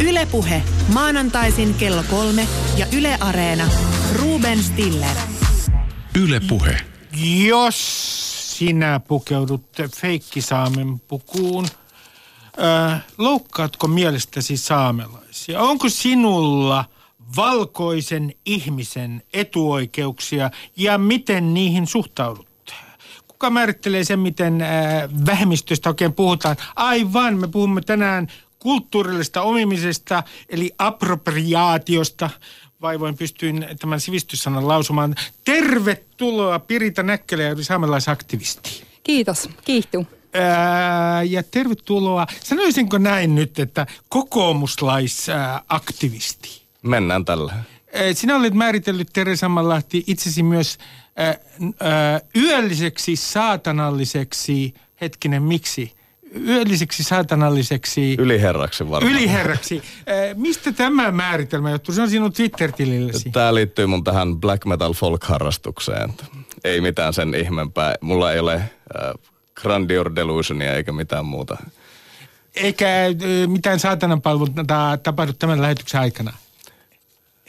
Ylepuhe maanantaisin kello kolme ja Yle Areena. Ruben Stiller. Ylepuhe. Jos sinä pukeudut feikkisaamen pukuun, äh, loukkaatko mielestäsi saamelaisia? Onko sinulla valkoisen ihmisen etuoikeuksia ja miten niihin suhtaudut? Kuka määrittelee sen, miten äh, vähemmistöistä oikein puhutaan? Aivan, me puhumme tänään kulttuurillisesta omimisesta, eli appropriaatiosta. Vaivoin pystyin tämän sivistyssanan lausumaan. Tervetuloa Pirita Näkkelä, saamelaisaktivisti. Kiitos, kiihtuu. Ää, ja tervetuloa, sanoisinko näin nyt, että kokoomuslaisaktivisti? Mennään tällä. Sinä olet määritellyt, Tere Samanlahti, itsesi myös ää, ää, yölliseksi saatanalliseksi, hetkinen, miksi? Yölliseksi saatanalliseksi... Yliherraksi varmaan. Yliherraksi. mistä tämä määritelmä johtuu? Se on sinun Twitter-tilillesi. Tämä liittyy mun tähän black metal folk-harrastukseen. Ei mitään sen ihmeempää. Mulla ei ole äh, grandeur delusionia eikä mitään muuta. Eikä äh, mitään saatanan palveluntaa tapahdu tämän lähetyksen aikana?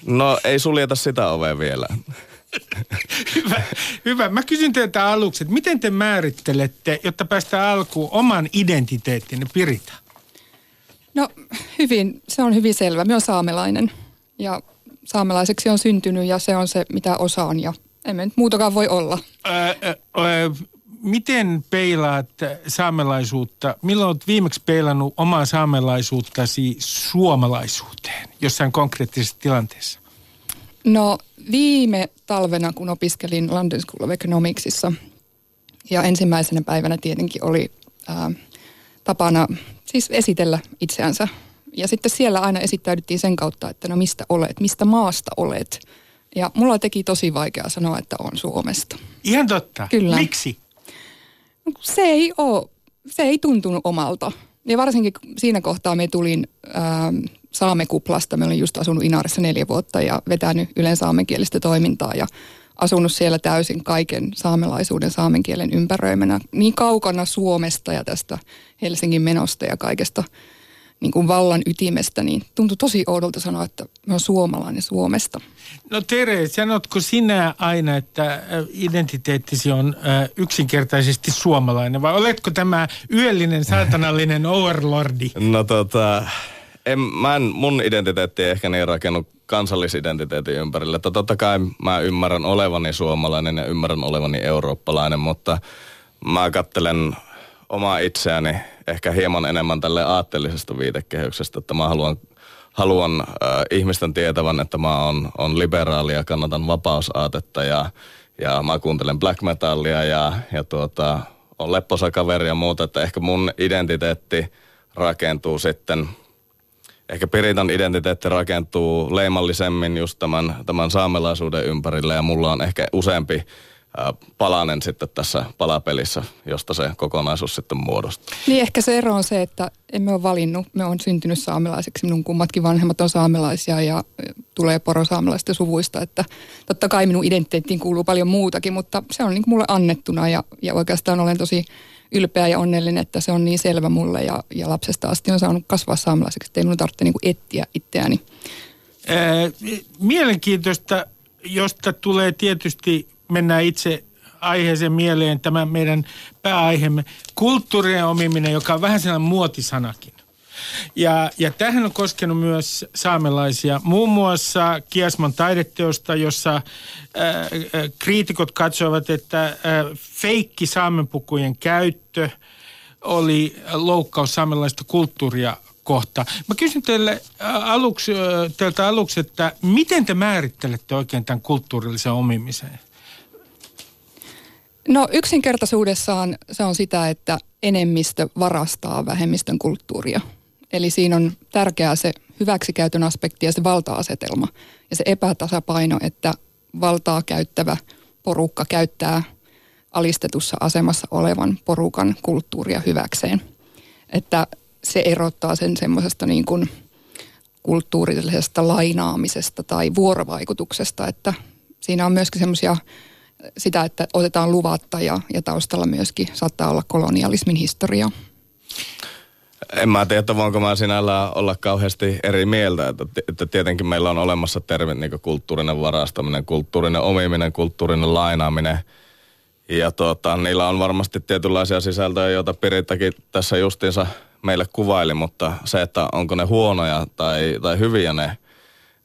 No ei suljeta sitä ovea vielä. hyvä, hyvä. Mä kysyn teiltä aluksi, että miten te määrittelette, jotta päästään alkuun oman identiteettinne Pirita? No hyvin, se on hyvin selvä. Mä oon saamelainen ja saamelaiseksi on syntynyt ja se on se, mitä osaan ja emme nyt muutakaan voi olla. Ää, ää, miten peilaat saamelaisuutta? Milloin olet viimeksi peilannut omaa saamelaisuuttasi suomalaisuuteen jossain konkreettisessa tilanteessa? No viime talvena, kun opiskelin London School of Economicsissa, ja ensimmäisenä päivänä tietenkin oli ää, tapana siis esitellä itseänsä. Ja sitten siellä aina esittäydyttiin sen kautta, että no mistä olet, mistä maasta olet. Ja mulla teki tosi vaikea sanoa, että on Suomesta. Ihan totta. Kyllä. Miksi? Se ei ole, se ei tuntunut omalta. Ja varsinkin siinä kohtaa me tulin ää, saamekuplasta. Mä olin just asunut Inarissa neljä vuotta ja vetänyt yleensä saamenkielistä toimintaa ja asunut siellä täysin kaiken saamelaisuuden saamenkielen ympäröimänä niin kaukana Suomesta ja tästä Helsingin menosta ja kaikesta niin kuin vallan ytimestä, niin tuntui tosi oudolta sanoa, että mä oon suomalainen Suomesta. No Tere, sanotko sinä aina, että äh, identiteettisi on äh, yksinkertaisesti suomalainen vai oletko tämä yöllinen saatanallinen overlordi? No tota, en, mä en, mun identiteetti ei ehkä niin rakennu kansallisidentiteetin ympärille. Että totta kai mä ymmärrän olevani suomalainen ja ymmärrän olevani eurooppalainen, mutta mä kattelen omaa itseäni ehkä hieman enemmän tälle aatteellisesta viitekehyksestä, että mä haluan, haluan äh, ihmisten tietävän, että mä oon, on liberaali ja kannatan vapausaatetta ja, ja mä kuuntelen black metallia ja, ja tuota, on lepposa kaveri ja muuta, että ehkä mun identiteetti rakentuu sitten ehkä Piritan identiteetti rakentuu leimallisemmin just tämän, tämän saamelaisuuden ympärille ja mulla on ehkä useampi palanen sitten tässä palapelissä, josta se kokonaisuus sitten muodostuu. Niin ehkä se ero on se, että emme ole valinnut. Me on syntynyt saamelaiseksi. Minun kummatkin vanhemmat on saamelaisia ja tulee porosaamelaista suvuista. Että totta kai minun identiteettiin kuuluu paljon muutakin, mutta se on niin kuin mulle annettuna ja, ja oikeastaan olen tosi ylpeä ja onnellinen, että se on niin selvä mulle ja, ja lapsesta asti on saanut kasvaa saamelaiseksi, että ei minun tarvitse niin kuin etsiä itseäni. Ää, mielenkiintoista, josta tulee tietysti, mennään itse aiheeseen mieleen tämä meidän pääaiheemme, kulttuurien omiminen, joka on vähän sellainen muotisanakin. Ja, ja tähän on koskenut myös saamelaisia, muun muassa Kiasmon taideteosta, jossa äh, äh, kriitikot katsoivat, että äh, feikki saamenpukujen käyttö oli loukkaus saamelaista kulttuuria kohta. Mä kysyn teille äh, aluksi, äh, teiltä aluksi, että miten te määrittelette oikein tämän kulttuurillisen omimisen? No yksinkertaisuudessaan se on sitä, että enemmistö varastaa vähemmistön kulttuuria – Eli siinä on tärkeää se hyväksikäytön aspekti ja se valta-asetelma ja se epätasapaino, että valtaa käyttävä porukka käyttää alistetussa asemassa olevan porukan kulttuuria hyväkseen. Että se erottaa sen semmoisesta niin kuin kulttuurillisesta lainaamisesta tai vuorovaikutuksesta, että siinä on myöskin semmoisia sitä, että otetaan luvatta ja, ja taustalla myöskin saattaa olla kolonialismin historiaa. En mä tiedä, että voinko mä sinällään olla kauheasti eri mieltä, että, että tietenkin meillä on olemassa termit niin kulttuurinen varastaminen, kulttuurinen omiminen, kulttuurinen lainaaminen. Ja tuota, niillä on varmasti tietynlaisia sisältöjä, joita Pirittäkin tässä justiinsa meille kuvaili, mutta se, että onko ne huonoja tai, tai hyviä ne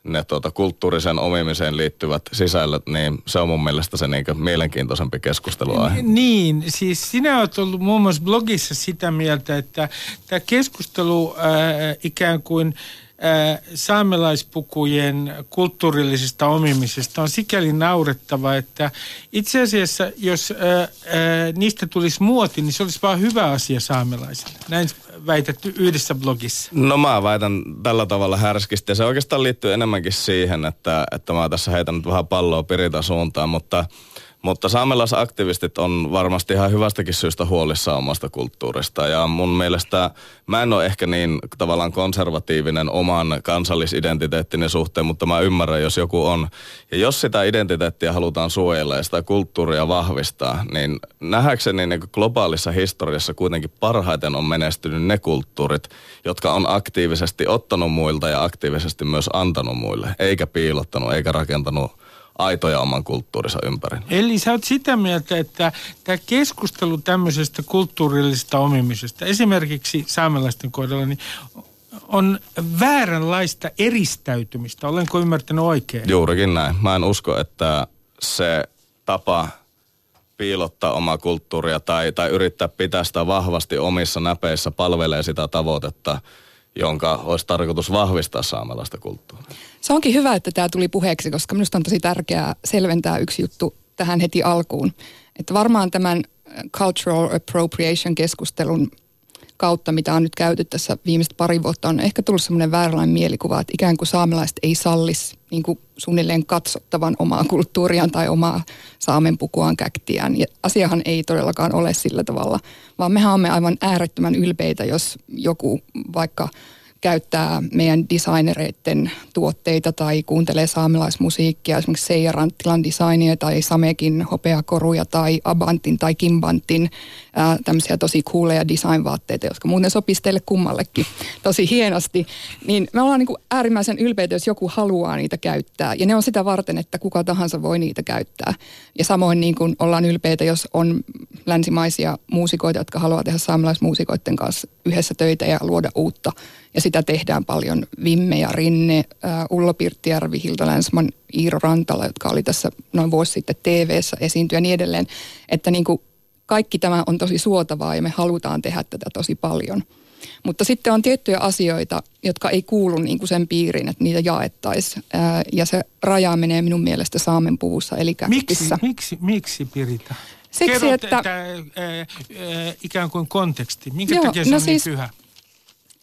ne tuota, kulttuurisen omimiseen liittyvät sisällöt, niin se on mun mielestä se niin mielenkiintoisempi keskusteluaihe. Niin, siis sinä olet ollut muun muassa blogissa sitä mieltä, että tämä keskustelu äh, ikään kuin äh, saamelaispukujen kulttuurillisesta omimisesta on sikäli naurettava, että itse asiassa jos äh, äh, niistä tulisi muoti, niin se olisi vaan hyvä asia saamelaisille. Näin väitetty yhdessä blogissa? No mä väitän tällä tavalla härskisti. Se oikeastaan liittyy enemmänkin siihen, että, että mä tässä heitän nyt vähän palloa Pirita suuntaan, mutta mutta saamelaisaktivistit on varmasti ihan hyvästäkin syystä huolissaan omasta kulttuurista. Ja mun mielestä mä en ole ehkä niin tavallaan konservatiivinen oman kansallisidentiteettinen suhteen, mutta mä ymmärrän, jos joku on. Ja jos sitä identiteettiä halutaan suojella ja sitä kulttuuria vahvistaa, niin nähdäkseni niin globaalissa historiassa kuitenkin parhaiten on menestynyt ne kulttuurit, jotka on aktiivisesti ottanut muilta ja aktiivisesti myös antanut muille, eikä piilottanut, eikä rakentanut aitoja oman kulttuurinsa ympärillä. Eli sä oot sitä mieltä, että tämä keskustelu tämmöisestä kulttuurillisesta omimisesta, esimerkiksi saamelaisten kohdalla, niin on vääränlaista eristäytymistä. Olenko ymmärtänyt oikein? Juurikin näin. Mä en usko, että se tapa piilottaa omaa kulttuuria tai, tai yrittää pitää sitä vahvasti omissa näpeissä palvelee sitä tavoitetta, jonka olisi tarkoitus vahvistaa saamelaista kulttuuria. Se onkin hyvä, että tämä tuli puheeksi, koska minusta on tosi tärkeää selventää yksi juttu tähän heti alkuun. Että varmaan tämän cultural appropriation keskustelun kautta, mitä on nyt käyty tässä viimeiset pari vuotta, on ehkä tullut semmoinen vääränlainen mielikuva, että ikään kuin saamelaiset ei sallis niin kuin suunnilleen katsottavan omaa kulttuuriaan tai omaa saamenpukuaan käktiään. Ja asiahan ei todellakaan ole sillä tavalla, vaan mehän olemme aivan äärettömän ylpeitä, jos joku vaikka – käyttää meidän designereiden tuotteita tai kuuntelee saamelaismusiikkia, esimerkiksi Seija Ranttilan designia tai Samekin hopeakoruja tai Abantin tai Kimbantin ää, tämmöisiä tosi cooleja designvaatteita, jotka muuten sopisi teille kummallekin tosi hienosti. Niin me ollaan niin äärimmäisen ylpeitä, jos joku haluaa niitä käyttää. Ja ne on sitä varten, että kuka tahansa voi niitä käyttää. Ja samoin niin kuin ollaan ylpeitä, jos on länsimaisia muusikoita, jotka haluaa tehdä saamelaismuusikoiden kanssa yhdessä töitä ja luoda uutta ja sitä tehdään paljon. Vimme ja Rinne, Ulla Pirttijärvi, Hilda Länsman, Iiro Rantala, jotka oli tässä noin vuosi sitten TV-ssä esiintyä ja niin edelleen. Että niin kuin kaikki tämä on tosi suotavaa ja me halutaan tehdä tätä tosi paljon. Mutta sitten on tiettyjä asioita, jotka ei kuulu niin kuin sen piiriin, että niitä jaettaisiin. Ja se raja menee minun mielestä saamen puvussa, eli Miksi, miksi, miksi Pirita? Siksi, Kerrot, että... Tämä, ää, ää, ikään kuin konteksti. Minkä Joo, takia se no on niin siis, niin pyhä?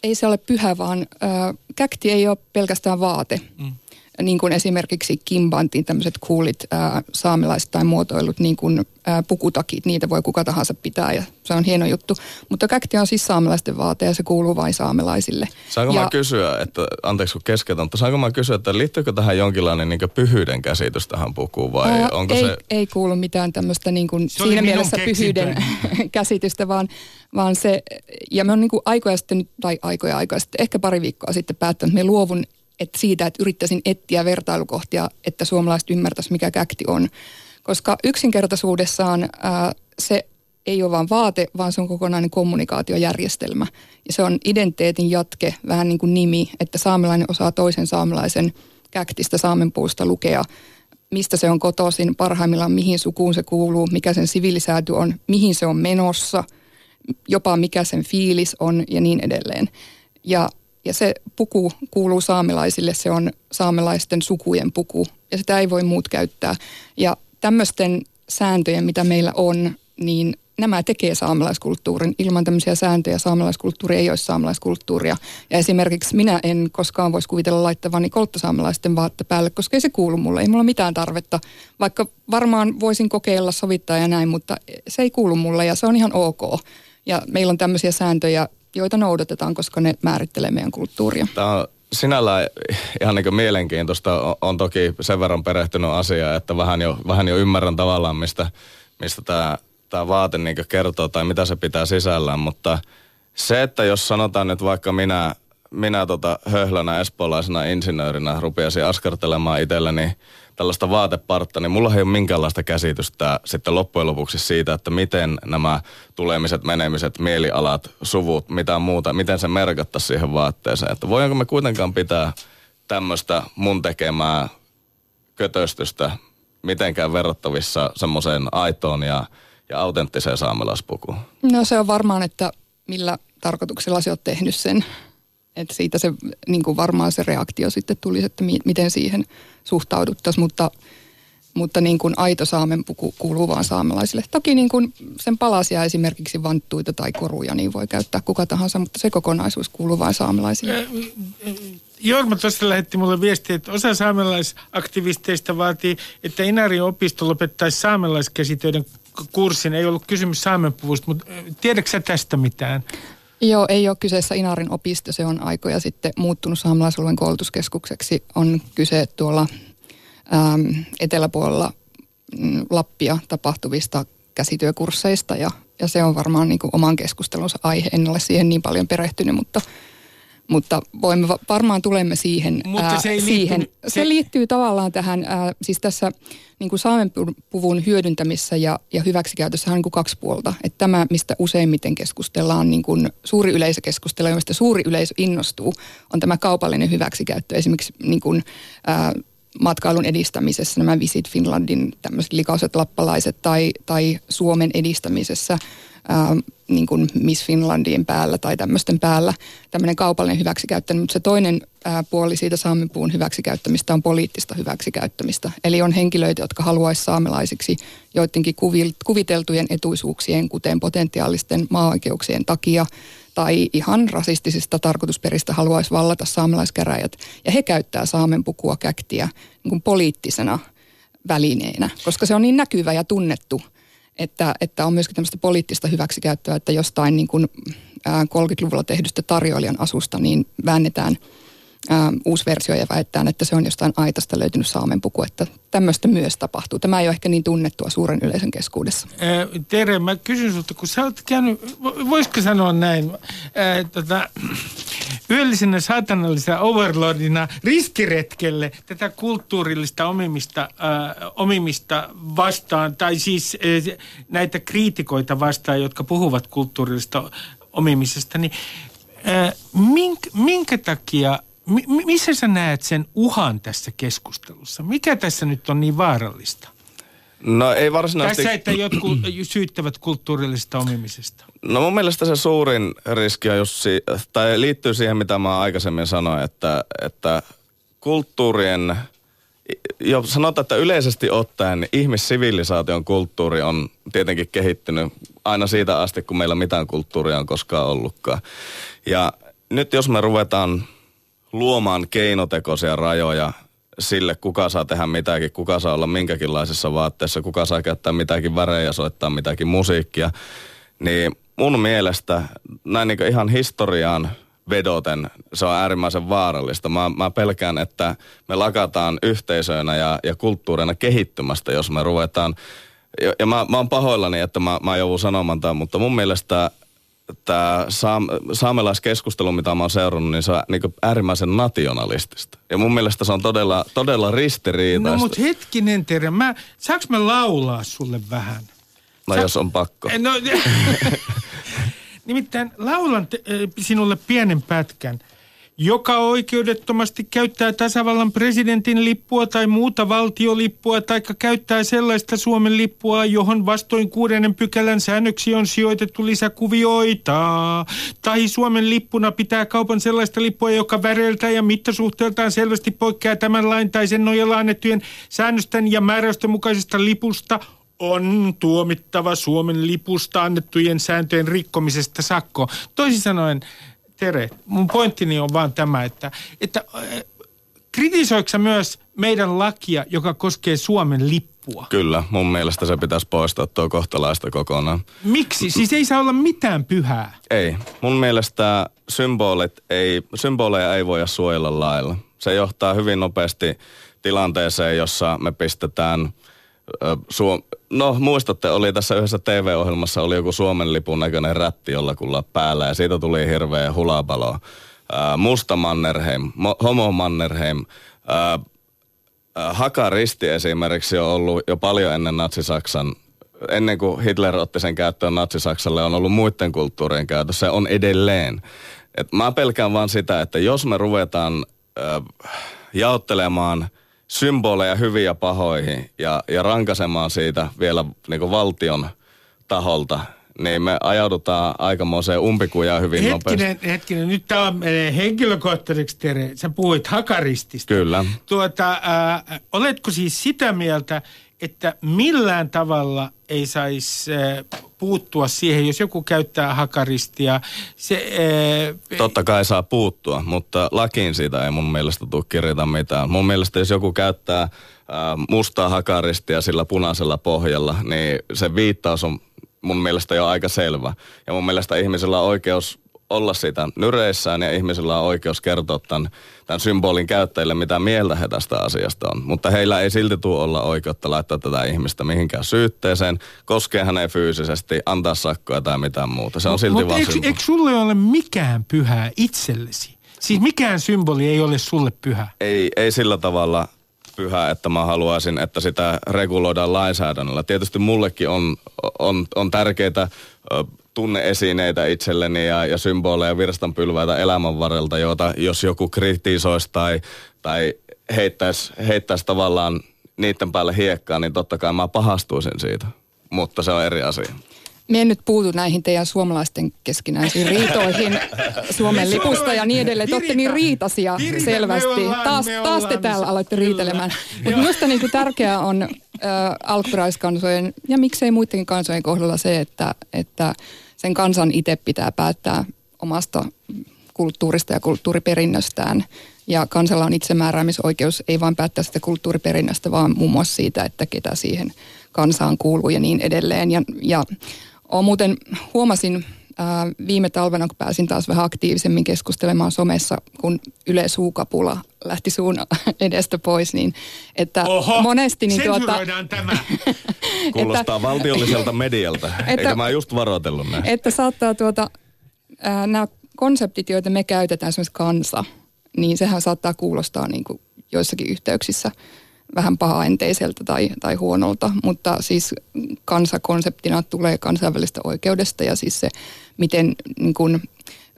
Ei se ole pyhä, vaan äh, käkti ei ole pelkästään vaate. Mm niin kuin esimerkiksi kimbantin tämmöiset kuulit ää, saamelaiset tai muotoilut niin kuin ää, pukutakit, niitä voi kuka tahansa pitää ja se on hieno juttu. Mutta käkti on siis saamelaisten vaate ja se kuuluu vain saamelaisille. Saanko ja, mä kysyä, että anteeksi kun keskeytän, mutta saanko mä kysyä, että liittyykö tähän jonkinlainen niin pyhyyden käsitys tähän pukuun vai ää, onko ei, se... Ei kuulu mitään tämmöistä niin kuin siinä mielessä pyhyyden käsitystä, vaan, vaan se, ja me on niin kuin aikoja sitten, tai aikoja aikoja sitten, ehkä pari viikkoa sitten päättänyt, että me luovun että siitä, että yrittäisin etsiä vertailukohtia, että suomalaiset ymmärtäisivät, mikä käkti on. Koska yksinkertaisuudessaan ää, se ei ole vain vaate, vaan se on kokonainen kommunikaatiojärjestelmä. Ja se on identiteetin jatke, vähän niin kuin nimi, että saamelainen osaa toisen saamelaisen käktistä saamenpuusta lukea, mistä se on kotoisin, parhaimmillaan mihin sukuun se kuuluu, mikä sen sivilisääty on, mihin se on menossa, jopa mikä sen fiilis on ja niin edelleen. Ja ja se puku kuuluu saamelaisille, se on saamelaisten sukujen puku ja sitä ei voi muut käyttää. Ja tämmöisten sääntöjen, mitä meillä on, niin nämä tekee saamelaiskulttuurin. Ilman tämmöisiä sääntöjä saamelaiskulttuuri ei olisi saamelaiskulttuuria. Ja esimerkiksi minä en koskaan voisi kuvitella laittavani kolttasaamelaisten vaatte päälle, koska ei se kuulu mulle. Ei mulla mitään tarvetta, vaikka varmaan voisin kokeilla sovittaa ja näin, mutta se ei kuulu mulle ja se on ihan ok. Ja meillä on tämmöisiä sääntöjä joita noudatetaan, koska ne määrittelee meidän kulttuuria. Tämä on sinällään ihan niin mielenkiintoista. On toki sen verran perehtynyt asiaa, että vähän jo, vähän jo ymmärrän tavallaan, mistä, mistä tämä, tämä vaate niin kertoo tai mitä se pitää sisällään, mutta Se, että jos sanotaan nyt vaikka minä, minä tota höhlänä espoolaisena insinöörinä rupeaisin askartelemaan itselleni tällaista vaatepartta, niin mulla ei ole minkäänlaista käsitystä sitten loppujen lopuksi siitä, että miten nämä tulemiset, menemiset, mielialat, suvut, mitä muuta, miten se merkattaisi siihen vaatteeseen. Että voinko me kuitenkaan pitää tämmöistä mun tekemää kötöstystä mitenkään verrattavissa semmoiseen aitoon ja, ja autenttiseen saamelaispukuun? No se on varmaan, että millä tarkoituksella se on tehnyt sen. Että siitä se niin kuin varmaan se reaktio sitten tulisi, että mi- miten siihen suhtauduttaisiin, mutta, mutta niin kuin aito saamen puku kuuluu vaan saamelaisille. Toki niin kuin sen palasia esimerkiksi vanttuita tai koruja niin voi käyttää kuka tahansa, mutta se kokonaisuus kuuluu vain saamelaisille. Jorma tuossa lähetti mulle viestiä, että osa saamelaisaktivisteista vaatii, että Inarin opisto lopettaisi saamelaiskäsitöiden kurssin. Ei ollut kysymys saamenpuvusta, mutta tiedätkö tästä mitään? Joo, ei ole kyseessä Inarin opisto. Se on aikoja sitten muuttunut saamelaisalueen koulutuskeskukseksi. On kyse tuolla äm, eteläpuolella mm, Lappia tapahtuvista käsityökursseista ja, ja se on varmaan niin kuin oman keskustelunsa aihe. En ole siihen niin paljon perehtynyt, mutta mutta voimme varmaan tulemme siihen. Mutta se, ei siihen. Liitty, se, se liittyy tavallaan tähän, ää, siis tässä niin kuin saamenpuvun hyödyntämissä ja, ja hyväksikäytössä on niin kuin kaksi puolta. Että tämä, mistä useimmiten keskustellaan, niin kuin suuri yleisö keskustelee, mistä suuri yleisö innostuu, on tämä kaupallinen hyväksikäyttö. Esimerkiksi niin kuin, ää, matkailun edistämisessä, nämä Visit Finlandin tämmöiset likauset lappalaiset tai, tai Suomen edistämisessä – ää, niin kuin Miss Finlandien päällä tai tämmöisten päällä tämmöinen kaupallinen hyväksikäyttö. Mutta se toinen ää, puoli siitä saamenpuun hyväksikäyttämistä on poliittista hyväksikäyttämistä. Eli on henkilöitä, jotka haluaisi saamelaisiksi joidenkin kuviteltujen etuisuuksien, kuten potentiaalisten maa-oikeuksien takia tai ihan rasistisista tarkoitusperistä haluaisi vallata saamelaiskäräjät. Ja he käyttää saamenpukua käktiä niin kuin poliittisena välineenä, koska se on niin näkyvä ja tunnettu – että, että on myöskin tämmöistä poliittista hyväksikäyttöä, että jostain niin kuin, ää, 30-luvulla tehdystä tarjoilijan asusta niin väännetään ää, uusi versio ja väitetään, että se on jostain aitasta löytynyt saamenpuku, että tämmöistä myös tapahtuu. Tämä ei ole ehkä niin tunnettua suuren yleisön keskuudessa. Ää, Tere, mä kysyn sulta, kun sä oot käynyt, voisiko sanoa näin, ää, tota, yöllisenä saatanallisena overlordina riskiretkelle tätä kulttuurillista omimista, äh, omimista vastaan, tai siis äh, näitä kriitikoita vastaan, jotka puhuvat kulttuurillista omimisesta, niin äh, mink, minkä takia, mi, missä sä näet sen uhan tässä keskustelussa? Mikä tässä nyt on niin vaarallista? No ei varsinaisesti... Tässä, että jotkut syyttävät kulttuurillisesta omimisesta. No mun mielestä se suurin riski on just si- tai liittyy siihen, mitä mä aikaisemmin sanoin, että, että kulttuurien, jo sanotaan, että yleisesti ottaen ihmissivilisaation kulttuuri on tietenkin kehittynyt aina siitä asti, kun meillä mitään kulttuuria on koskaan ollutkaan. Ja nyt jos me ruvetaan luomaan keinotekoisia rajoja sille, kuka saa tehdä mitäkin, kuka saa olla minkäkinlaisessa vaatteessa, kuka saa käyttää mitäkin värejä, soittaa mitäkin musiikkia, niin mun mielestä näin niin ihan historiaan vedoten se on äärimmäisen vaarallista. Mä, mä pelkään, että me lakataan yhteisöinä ja, ja kulttuurina kehittymästä, jos me ruvetaan. Ja, ja mä, mä oon pahoillani, että mä, mä joudun sanomaan tämän, mutta mun mielestä tämä saam, saamelaiskeskustelu, mitä mä oon seurannut, niin se on niin äärimmäisen nationalistista. Ja mun mielestä se on todella, todella ristiriitaista. No mut hetkinen Tere, mä, saaks mä laulaa sulle vähän? No Sa- jos on pakko. No, nimittäin laulan te, sinulle pienen pätkän joka oikeudettomasti käyttää tasavallan presidentin lippua tai muuta valtiolippua tai käyttää sellaista Suomen lippua, johon vastoin kuudennen pykälän säännöksiä on sijoitettu lisäkuvioita. Tai Suomen lippuna pitää kaupan sellaista lippua, joka väreiltä ja mittasuhteeltaan selvästi poikkeaa tämän lain tai sen nojalla annettujen säännösten ja määräysten mukaisesta lipusta on tuomittava Suomen lipusta annettujen sääntöjen rikkomisesta sakko. Toisin sanoen, Tere, mun pointtini on vaan tämä, että, että äh, kritisoiko myös meidän lakia, joka koskee Suomen lippua? Kyllä, mun mielestä se pitäisi poistaa tuo kohtalaista kokonaan. Miksi? Siis ei saa olla mitään pyhää. Ei. Mun mielestä symbolit ei, symboleja ei voida suojella lailla. Se johtaa hyvin nopeasti tilanteeseen, jossa me pistetään Suom- no muistatte, oli tässä yhdessä TV-ohjelmassa oli joku Suomen lipun näköinen rätti jollakulla päällä ja siitä tuli hirveä hulapalo. Musta Mannerheim, Homo Mannerheim, Hakaristi esimerkiksi on ollut jo paljon ennen Natsi-Saksan ennen kuin Hitler otti sen käyttöön Natsi-Saksalle, on ollut muiden kulttuurien käytössä. Se on edelleen. Et mä pelkään vaan sitä, että jos me ruvetaan äh, jaottelemaan symboleja hyviä pahoihin ja, ja rankasemaan siitä vielä niin valtion taholta, niin me ajaudutaan aikamoiseen umpikujaan hyvin hetkinen, nopeasti. Hetkinen, nyt tämä menee henkilökohtaiseksi, Tere. Sä puhuit hakaristista. Kyllä. Tuota, äh, oletko siis sitä mieltä, että millään tavalla ei saisi äh, puuttua siihen, jos joku käyttää hakaristia. Se, äh, Totta kai saa puuttua, mutta lakiin siitä ei mun mielestä tule kirjata mitään. Mun mielestä jos joku käyttää äh, mustaa hakaristia sillä punaisella pohjalla, niin se viittaus on mun mielestä jo aika selvä. Ja mun mielestä ihmisellä on oikeus olla siitä nyreissään ja ihmisillä on oikeus kertoa tämän, tämän symbolin käyttäjille, mitä mieltä he tästä asiasta on. Mutta heillä ei silti tule olla oikeutta laittaa tätä ihmistä mihinkään syytteeseen, koskee häneen fyysisesti, antaa sakkoja tai mitään muuta. Se on silti Mutta vaan eikö, eikö sulle ole mikään pyhää itsellesi? Siis mikään symboli ei ole sulle pyhä? Ei, ei sillä tavalla pyhä, että mä haluaisin, että sitä reguloidaan lainsäädännöllä. Tietysti mullekin on, on, on tärkeitä tunneesineitä itselleni ja, ja symboleja virstanpylväitä elämän varrelta, joita jos joku kritisoisi tai, tai heittäisi, heittäisi tavallaan niiden päälle hiekkaa, niin totta kai mä pahastuisin siitä. Mutta se on eri asia. Me en nyt puutu näihin teidän suomalaisten keskinäisiin riitoihin Suomen lipusta ja niin edelleen. Te olette niin riitasia virita, selvästi. ollaan, taas, taas te täällä aloitte riitelemään. Mutta minusta niinku tärkeää on äh, alkuperäiskansojen ja miksei muidenkin kansojen kohdalla se, että, että sen kansan itse pitää päättää omasta kulttuurista ja kulttuuriperinnöstään. Ja kansalla on itsemääräämisoikeus ei vain päättää sitä kulttuuriperinnöstä, vaan muun muassa siitä, että ketä siihen kansaan kuuluu ja niin edelleen. Ja, ja muuten huomasin ää, viime talvena, kun pääsin taas vähän aktiivisemmin keskustelemaan somessa, kun Yle Suukapula lähti suun edestä pois, niin että Oho, monesti... Niin tuota, tämä. Kuulostaa valtiolliselta medialta, että, eikä mä just varoitellut näin. Että saattaa tuota, ää, nämä konseptit, joita me käytetään, esimerkiksi kansa, niin sehän saattaa kuulostaa niin kuin joissakin yhteyksissä vähän pahaenteiseltä tai, tai huonolta, mutta siis kansakonseptina tulee kansainvälistä oikeudesta ja siis se, miten niin kuin,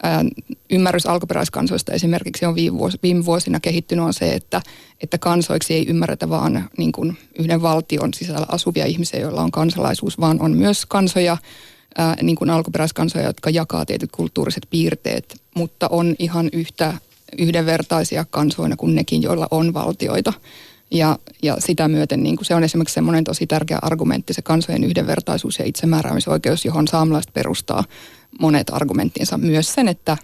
ää, ymmärrys alkuperäiskansoista esimerkiksi on viime, vuos, viime vuosina kehittynyt on se, että, että kansoiksi ei ymmärretä vaan niin kuin yhden valtion sisällä asuvia ihmisiä, joilla on kansalaisuus, vaan on myös kansoja, ää, niin kuin alkuperäiskansoja, jotka jakaa tietyt kulttuuriset piirteet, mutta on ihan yhtä yhdenvertaisia kansoina kuin nekin, joilla on valtioita. Ja, ja sitä myöten niin kuin se on esimerkiksi semmoinen tosi tärkeä argumentti, se kansojen yhdenvertaisuus ja itsemääräämisoikeus, johon saamelaiset perustaa monet argumenttinsa. Myös sen, että,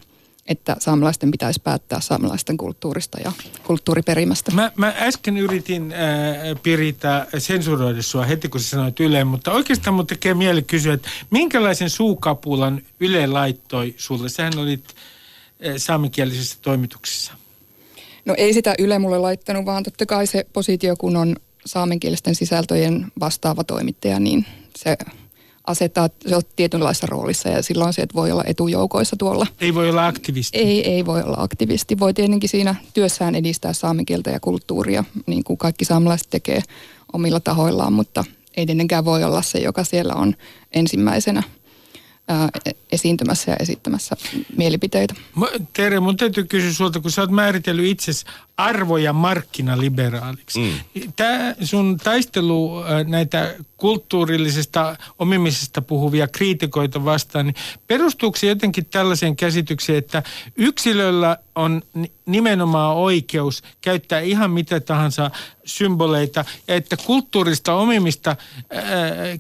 että saamelaisten pitäisi päättää saamelaisten kulttuurista ja kulttuuriperimästä. Mä, mä äsken yritin äh, Pirita sensuroida sua heti, kun sä sanoit Yle, mutta oikeastaan mun tekee mieli kysyä, että minkälaisen suukapulan Yle laittoi sulle? Sähän olit äh, saamenkielisessä toimituksessa. No ei sitä Yle mulle laittanut, vaan totta kai se positio, kun on saamenkielisten sisältöjen vastaava toimittaja, niin se asettaa, se on tietynlaisessa roolissa ja silloin se, että voi olla etujoukoissa tuolla. Ei voi olla aktivisti. Ei, ei voi olla aktivisti. Voi tietenkin siinä työssään edistää saamenkieltä ja kulttuuria, niin kuin kaikki saamelaiset tekee omilla tahoillaan, mutta ei tietenkään voi olla se, joka siellä on ensimmäisenä ää, esiintymässä ja esittämässä mielipiteitä. Tere, mun täytyy kysyä sulta, kun sä oot määritellyt itsesi arvoja markkinaliberaaliksi. Mm. Tämä sun taistelu näitä kulttuurillisesta omimisesta puhuvia kriitikoita vastaan, niin perustuuko se jotenkin tällaiseen käsitykseen, että yksilöllä on nimenomaan oikeus käyttää ihan mitä tahansa symboleita ja että kulttuurista omimista ää,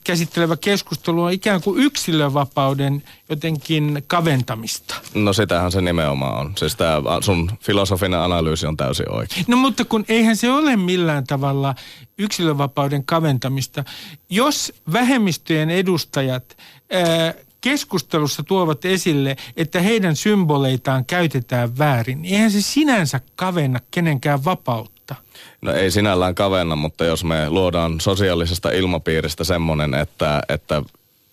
käsittelevä keskustelu on ikään kuin yksilövapauden jotenkin kaventamista? No sitähän se nimenomaan on. Siis tämä sun filosofinen analyysi on täysin oikein. No mutta kun eihän se ole millään tavalla yksilövapauden kaventamista. Jos vähemmistöjen edustajat ää, keskustelussa tuovat esille, että heidän symboleitaan käytetään väärin, niin eihän se sinänsä kavenna kenenkään vapautta. No ei sinällään kavenna, mutta jos me luodaan sosiaalisesta ilmapiiristä semmoinen, että, että,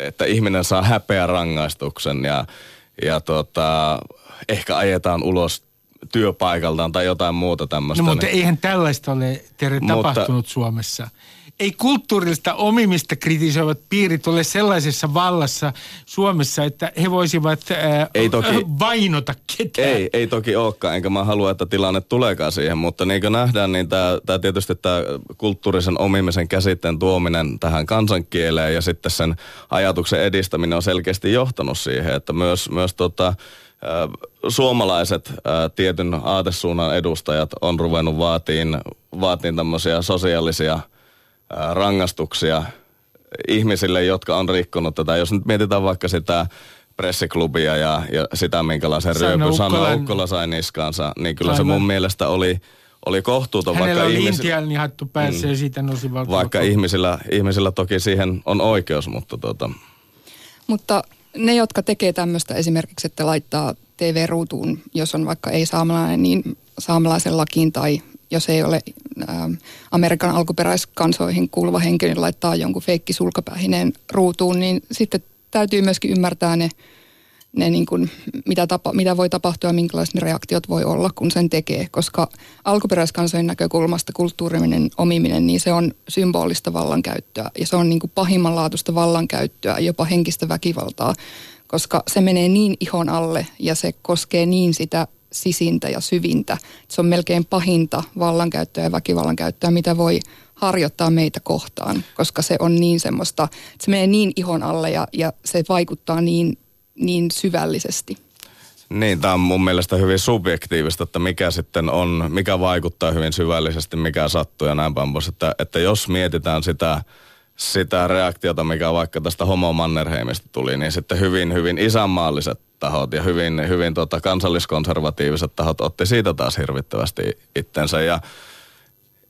että ihminen saa häpeä rangaistuksen ja, ja tota, ehkä ajetaan ulos työpaikaltaan tai jotain muuta tämmöistä. No mutta niin, eihän tällaista ole Mutta- tapahtunut Suomessa. Ei kulttuurista omimista kritisoivat piirit ole sellaisessa vallassa Suomessa, että he voisivat ää, Ei toki- ää, vainota ketään. Ei, ei toki olekaan, enkä mä halua, että tilanne tuleekaan siihen, mutta niin kuin nähdään, niin tämä, tietysti tämä kulttuurisen omimisen käsitteen tuominen tähän kansankieleen ja sitten sen ajatuksen edistäminen on selkeästi johtanut siihen, että myös, myös tota, äh, suomalaiset äh, tietyn aatesuunnan edustajat on ruvennut vaatiin, vaatiin tämmöisiä sosiaalisia äh, rangaistuksia ihmisille, jotka on rikkonut tätä. Jos nyt mietitään vaikka sitä pressiklubia ja, ja sitä, minkälaisen Sanna ryöpyn Sanna Ukkola sai niskaansa, niin kyllä se mun mielestä oli, oli kohtuuton, Hänellä vaikka, oli ihmis, intialni hattu päässä mm. ja siitä nousi vaikka ihmisillä, ihmisillä toki siihen on oikeus, mutta tota, Mutta ne, jotka tekee tämmöistä esimerkiksi, että laittaa TV-ruutuun, jos on vaikka ei saamelainen, niin saamelaisen lakiin tai jos ei ole ää, Amerikan alkuperäiskansoihin kuuluva henkilö, niin laittaa jonkun feikki sulkapähineen ruutuun, niin sitten täytyy myöskin ymmärtää ne, ne niin kuin, mitä, tapa, mitä voi tapahtua ja minkälaiset ne reaktiot voi olla, kun sen tekee. Koska alkuperäiskansojen näkökulmasta kulttuuriminen omiminen, niin se on symbolista vallankäyttöä ja se on niin kuin pahimmanlaatuista vallankäyttöä, jopa henkistä väkivaltaa, koska se menee niin ihon alle ja se koskee niin sitä sisintä ja syvintä. Se on melkein pahinta vallankäyttöä ja väkivallan käyttöä, mitä voi harjoittaa meitä kohtaan, koska se on niin semmoista, se menee niin ihon alle ja, ja se vaikuttaa niin, niin syvällisesti. niin tämä on mun mielestä hyvin subjektiivista, että mikä sitten on, mikä vaikuttaa hyvin syvällisesti, mikä sattuu ja näin päin pois. Että, että jos mietitään sitä, sitä reaktiota, mikä vaikka tästä Homo Mannerheimista tuli, niin sitten hyvin, hyvin isänmaalliset tahot ja hyvin, hyvin tota kansalliskonservatiiviset tahot otti siitä taas hirvittävästi itsensä ja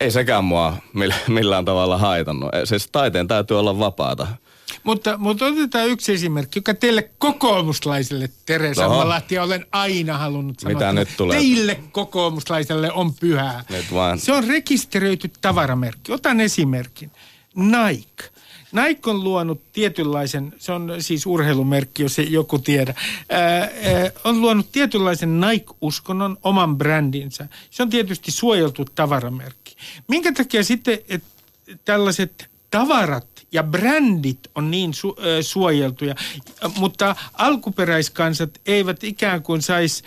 ei sekään mua mill- millään tavalla haitannut. E, Siis taiteen täytyy olla vapaata. Mutta, mutta otetaan yksi esimerkki, joka teille kokoomuslaisille, Tere Oho. Sammalahti, olen aina halunnut sanoa. Mitä että nyt tulee? Teille kokoomuslaiselle on pyhää. Nyt vaan. Se on rekisteröity tavaramerkki. Otan esimerkin. Nike. Nike on luonut tietynlaisen, se on siis urheilumerkki, jos ei joku tiedä, ää, ää, on luonut tietynlaisen Nike-uskonnon oman brändinsä. Se on tietysti suojeltu tavaramerkki. Minkä takia sitten et, tällaiset tavarat ja brändit on niin su- ö, suojeltuja, mutta alkuperäiskansat eivät ikään kuin saisi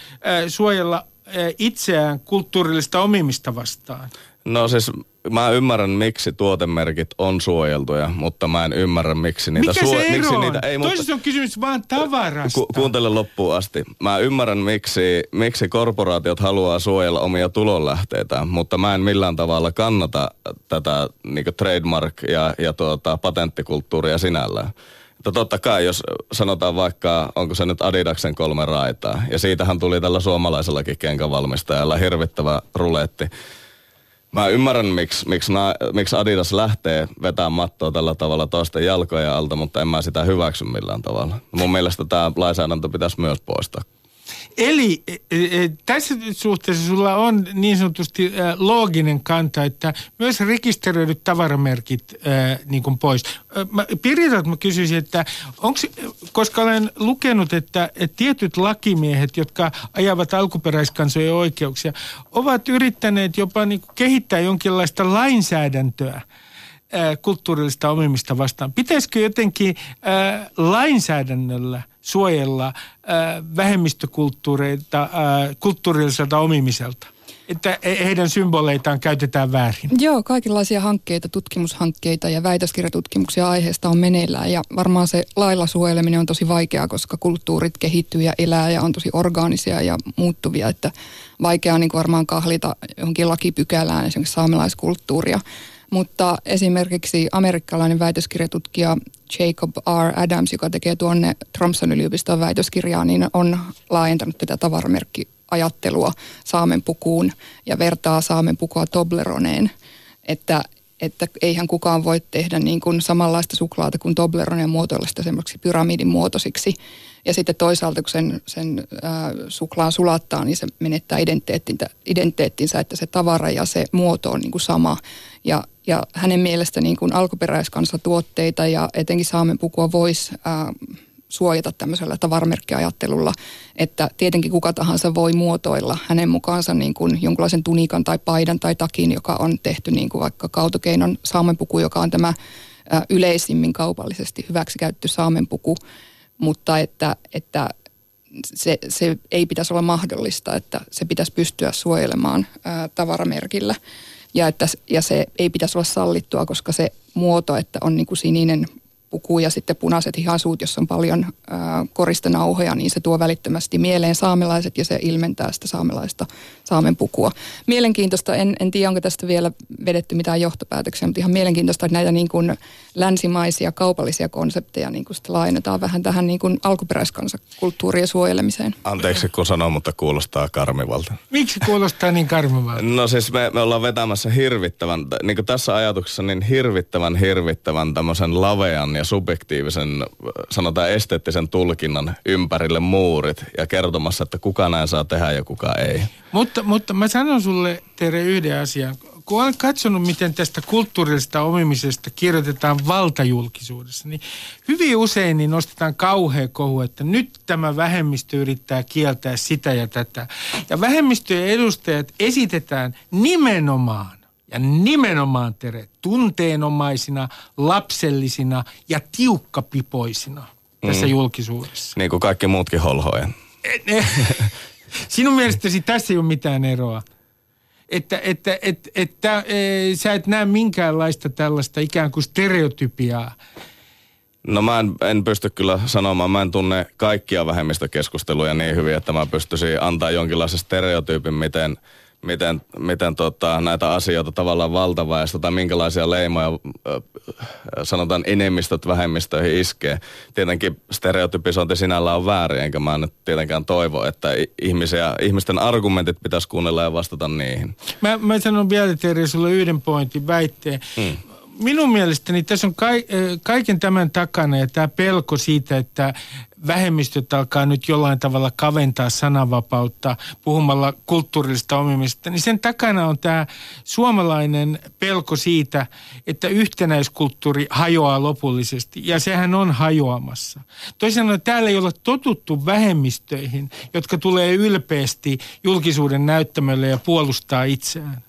suojella ö, itseään kulttuurillista omimista vastaan. No siis mä ymmärrän, miksi tuotemerkit on suojeltuja, mutta mä en ymmärrä, miksi niitä Mikä se ero miksi niitä ei, mutta Toisessa on kysymys vaan tavarasta. ku, kuuntele loppuun asti. Mä ymmärrän, miksi, miksi korporaatiot haluaa suojella omia tulonlähteitään, mutta mä en millään tavalla kannata tätä niin trademark- ja, ja tuota, patenttikulttuuria sinällään. Että totta kai, jos sanotaan vaikka, onko se nyt Adidaksen kolme raitaa, ja siitähän tuli tällä suomalaisellakin kenkävalmistajalla hirvittävä ruletti. Mä ymmärrän, miksi, miksi, na, miksi Adidas lähtee vetämään mattoa tällä tavalla toisten jalkojen alta, mutta en mä sitä hyväksy millään tavalla. Mun mielestä tämä lainsäädäntö pitäisi myös poistaa. Eli e, e, tässä suhteessa sulla on niin sanotusti e, looginen kanta, että myös rekisteröidyt tavaramerkit e, niin kuin pois. E, Mä, Piritalta mä kysyisin, että onko, koska olen lukenut, että, tietyt lakimiehet, jotka ajavat alkuperäiskansojen oikeuksia, ovat yrittäneet jopa niin kuin kehittää jonkinlaista lainsäädäntöä ää, kulttuurillista omimista vastaan. Pitäisikö jotenkin ää, lainsäädännöllä suojella ää, vähemmistökulttuureita ää, kulttuurilliselta omimiselta? Että he- heidän symboleitaan käytetään väärin. Joo, kaikenlaisia hankkeita, tutkimushankkeita ja väitöskirjatutkimuksia aiheesta on meneillään ja varmaan se lailla suojeleminen on tosi vaikeaa, koska kulttuurit kehittyy ja elää ja on tosi orgaanisia ja muuttuvia, että vaikeaa niin varmaan kahlita johonkin lakipykälään esimerkiksi saamelaiskulttuuria. Mutta esimerkiksi amerikkalainen väitöskirjatutkija Jacob R. Adams, joka tekee tuonne Tromson yliopiston väitöskirjaa, niin on laajentanut tätä tavaramerkkiajattelua saamen pukuun ja vertaa saamen pukua Tobleroneen. Että että eihän kukaan voi tehdä niin kuin samanlaista suklaata kuin Toblerone ja muotoilla sitä semmoiksi pyramidin muotoisiksi. Ja sitten toisaalta, kun sen, sen ää, suklaan sulattaa, niin se menettää identiteettinsä, että se tavara ja se muoto on niin kuin sama. Ja, ja hänen mielestä niin kuin alkuperäiskansatuotteita ja etenkin saamenpukua voisi ää, suojata tämmöisellä tavaramerkkiajattelulla, että tietenkin kuka tahansa voi muotoilla hänen mukaansa niin kuin jonkunlaisen tunikan tai paidan tai takin, joka on tehty niin kuin vaikka kautokeinon saamenpuku, joka on tämä yleisimmin kaupallisesti hyväksikäytty saamenpuku, mutta että, että se, se ei pitäisi olla mahdollista, että se pitäisi pystyä suojelemaan ää, tavaramerkillä. Ja, että, ja se ei pitäisi olla sallittua, koska se muoto, että on niin kuin sininen puku ja sitten punaiset hihasuut, jossa on paljon ää, koristenauhoja, niin se tuo välittömästi mieleen saamelaiset ja se ilmentää sitä saamelaista saamen pukua. Mielenkiintoista, en, en tiedä onko tästä vielä vedetty mitään johtopäätöksiä, mutta ihan mielenkiintoista, että näitä niin kuin länsimaisia kaupallisia konsepteja niin kuin laajennetaan vähän tähän niin kuin alkuperäiskansakulttuurien suojelemiseen. Anteeksi kun sanon, mutta kuulostaa karmivalta. Miksi kuulostaa niin karmivalta? No siis me, me ollaan vetämässä hirvittävän, niin kuin tässä ajatuksessa niin hirvittävän, hirvittävän tämmöisen lavean ja subjektiivisen, sanotaan esteettisen tulkinnan ympärille muurit ja kertomassa, että kuka näin saa tehdä ja kuka ei. Mutta, mutta mä sanon sulle, Tere, yhden asian. Kun olen katsonut, miten tästä kulttuurillisesta omimisesta kirjoitetaan valtajulkisuudessa, niin hyvin usein niin nostetaan kauhea kohu, että nyt tämä vähemmistö yrittää kieltää sitä ja tätä. Ja vähemmistöjen edustajat esitetään nimenomaan ja nimenomaan Tere, tunteenomaisina, lapsellisina ja tiukkapipoisina tässä mm. julkisuudessa. Niin kuin kaikki muutkin holhoja. Sinun mielestäsi tässä ei ole mitään eroa. Että, että, että, että e, sä et näe minkäänlaista tällaista ikään kuin stereotypiaa. No mä en, en pysty kyllä sanomaan, mä en tunne kaikkia vähemmistökeskusteluja niin hyvin, että mä pystyisin antaa jonkinlaisen stereotypin, miten – miten, miten tota, näitä asioita tavallaan valtaväestö tai minkälaisia leimoja sanotaan enemmistöt vähemmistöihin iskee. Tietenkin stereotypisointi sinällään on väärin, enkä mä nyt tietenkään toivo, että ihmisiä, ihmisten argumentit pitäisi kuunnella ja vastata niihin. Mä, mä sanon vielä Terje sulle yhden pointin väitteen. Hmm minun mielestäni tässä on kaiken tämän takana ja tämä pelko siitä, että vähemmistöt alkaa nyt jollain tavalla kaventaa sananvapautta puhumalla kulttuurillista omimista, niin sen takana on tämä suomalainen pelko siitä, että yhtenäiskulttuuri hajoaa lopullisesti. Ja sehän on hajoamassa. Sanoen täällä ei ole totuttu vähemmistöihin, jotka tulee ylpeästi julkisuuden näyttämölle ja puolustaa itseään.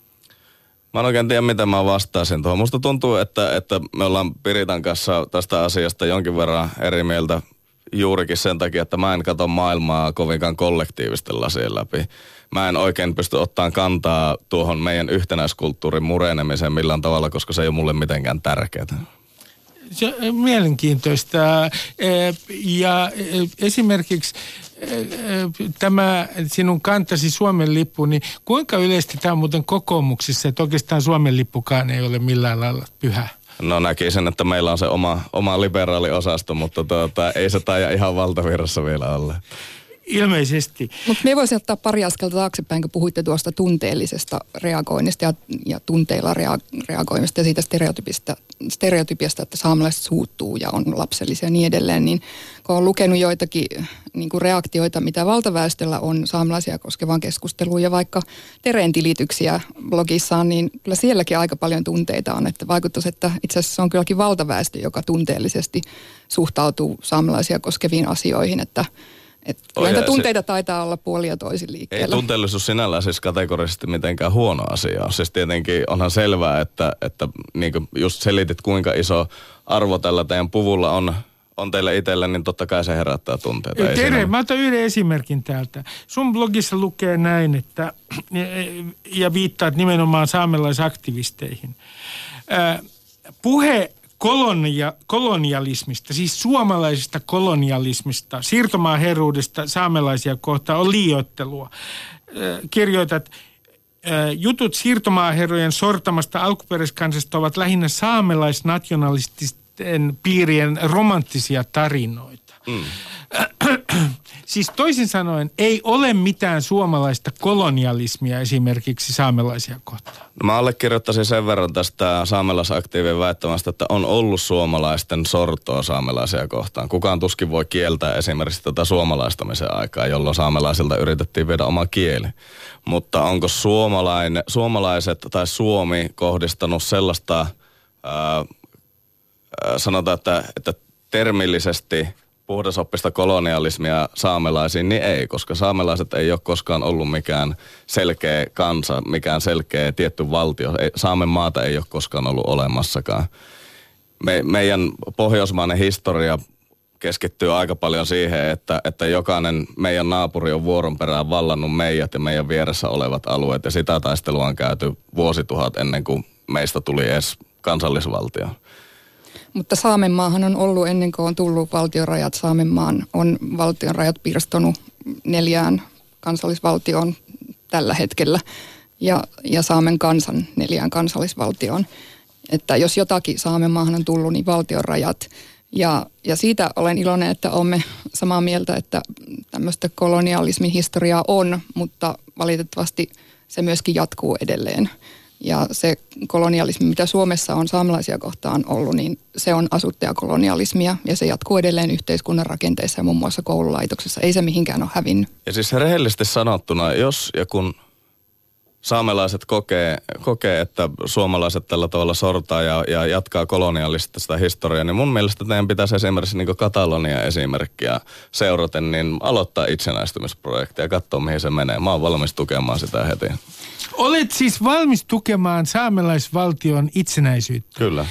Mä en oikein tiedä, mitä mä vastaisin tuohon. Musta tuntuu, että, että me ollaan Piritan kanssa tästä asiasta jonkin verran eri mieltä juurikin sen takia, että mä en katso maailmaa kovinkaan kollektiivisten lasien läpi. Mä en oikein pysty ottamaan kantaa tuohon meidän yhtenäiskulttuurin murenemiseen millään tavalla, koska se ei ole mulle mitenkään tärkeää. Se mielenkiintoista. Ja esimerkiksi tämä sinun kantasi Suomen lippu, niin kuinka yleisesti tämä on muuten kokoomuksissa, että oikeastaan Suomen lippukaan ei ole millään lailla pyhä? No näkisin, että meillä on se oma, oma liberaali osasto, mutta tuota, ei se taida ihan valtavirrassa vielä olla. Ilmeisesti. Mutta me voisi ottaa pari askelta taaksepäin, kun puhuitte tuosta tunteellisesta reagoinnista ja, ja tunteilla rea- reagoimista ja siitä stereotypista, stereotypiasta, että saamelaiset suuttuu ja on lapsellisia ja niin edelleen, niin kun on lukenut joitakin niin kuin reaktioita, mitä valtaväestöllä on saamelaisia koskevaan keskusteluun ja vaikka Tereen tilityksiä blogissaan, niin kyllä sielläkin aika paljon tunteita on, että vaikuttaisi, että itse asiassa on kylläkin valtaväestö, joka tunteellisesti suhtautuu saamelaisia koskeviin asioihin, että että oh, tunteita se, taitaa olla puolia toisin liikkeellä. Ei tunteellisuus sinällään siis kategorisesti mitenkään huono asia. Siis tietenkin onhan selvää, että, että niin kuin just selitit kuinka iso arvo tällä teidän puvulla on on teille itselle, niin totta kai se herättää tunteita. Tere, mä otan yhden esimerkin täältä. Sun blogissa lukee näin, että, ja viittaat nimenomaan saamelaisaktivisteihin. Puhe kolonia, kolonialismista, siis suomalaisesta kolonialismista, siirtomaaherruudesta saamelaisia kohtaan on liioittelua. Kirjoitat, jutut siirtomaaherrojen sortamasta alkuperäiskansasta ovat lähinnä saamelaisnationalististen piirien romanttisia tarinoita. Mm. Siis toisin sanoen, ei ole mitään suomalaista kolonialismia esimerkiksi saamelaisia kohtaan. No mä allekirjoittaisin sen verran tästä saamelaisaktiivien väittämästä, että on ollut suomalaisten sortoa saamelaisia kohtaan. Kukaan tuskin voi kieltää esimerkiksi tätä suomalaistamisen aikaa, jolloin saamelaisilta yritettiin viedä oma kieli. Mutta onko suomalainen, suomalaiset tai Suomi kohdistanut sellaista, ää, sanotaan, että, että termillisesti puhdasoppista kolonialismia saamelaisiin, niin ei, koska saamelaiset ei ole koskaan ollut mikään selkeä kansa, mikään selkeä tietty valtio. Saamen maata ei ole koskaan ollut olemassakaan. Me, meidän pohjoismainen historia keskittyy aika paljon siihen, että, että jokainen meidän naapuri on vuoron perään vallannut meidät ja meidän vieressä olevat alueet. Ja sitä taistelua on käyty vuosituhat ennen kuin meistä tuli edes kansallisvaltio. Mutta Saamenmaahan on ollut ennen kuin on tullut valtionrajat. Saamenmaan on valtionrajat pirstonut neljään kansallisvaltioon tällä hetkellä ja, ja Saamen kansan neljään kansallisvaltioon. Että jos jotakin Saamenmaahan on tullut, niin valtionrajat. Ja, ja siitä olen iloinen, että olemme samaa mieltä, että tämmöistä kolonialismin historiaa on, mutta valitettavasti se myöskin jatkuu edelleen. Ja se kolonialismi, mitä Suomessa on saamelaisia kohtaan ollut, niin se on asuttajakolonialismia ja se jatkuu edelleen yhteiskunnan rakenteissa ja muun muassa koululaitoksessa. Ei se mihinkään ole hävinnyt. Ja siis rehellisesti sanottuna, jos ja kun saamelaiset kokee, kokee että suomalaiset tällä tavalla sortaa ja, ja jatkaa kolonialista sitä historiaa, niin mun mielestä teidän pitäisi esimerkiksi niin Katalonia esimerkkiä seuraten, niin aloittaa itsenäistymisprojekti ja katsoa mihin se menee. Mä oon valmis tukemaan sitä heti. Olet siis valmis tukemaan saamelaisvaltion itsenäisyyttä? Kyllä.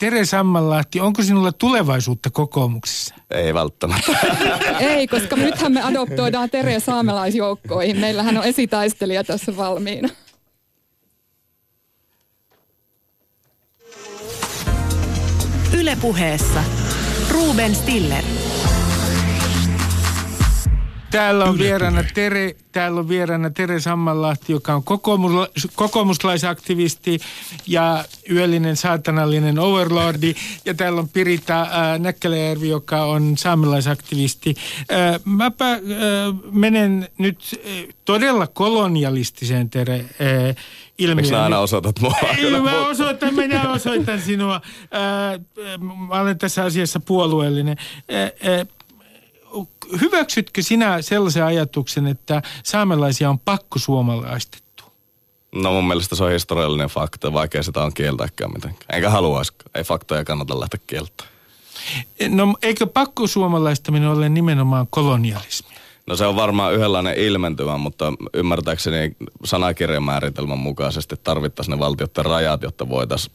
Tere Sammanlahti, onko sinulla tulevaisuutta kokoomuksessa? Ei välttämättä. Ei, koska nythän me adoptoidaan Tere saamelaisjoukkoihin. Meillähän on esitaistelija tässä valmiina. Ylepuheessa Ruben Stiller. Täällä on vieraana Tere, täällä on vieraana Tere Sammanlahti, joka on kokoomusla, kokoomuslaisaktivisti ja yöllinen saatanallinen overlordi. Ja täällä on Pirita äh, Näkkäläjärvi, joka on saamelaisaktivisti. Äh, mäpä äh, menen nyt äh, todella kolonialistiseen Tere äh, ilmiöön. Miksi aina osoitat mua? Ei, mä osoitan, minä osoitan sinua. Äh, mä olen tässä asiassa puolueellinen. Äh, äh, hyväksytkö sinä sellaisen ajatuksen, että saamelaisia on pakko suomalaistettu? No mun mielestä se on historiallinen fakta, vaikea sitä on kieltääkään mitenkään. Enkä haluaisi, ei faktoja kannata lähteä kieltämään. No eikö pakko suomalaistaminen ole nimenomaan kolonialismi? No se on varmaan yhdenlainen ilmentymä, mutta ymmärtääkseni sanakirjamääritelmän mukaisesti tarvittaisiin ne valtioiden rajat, jotta voitaisiin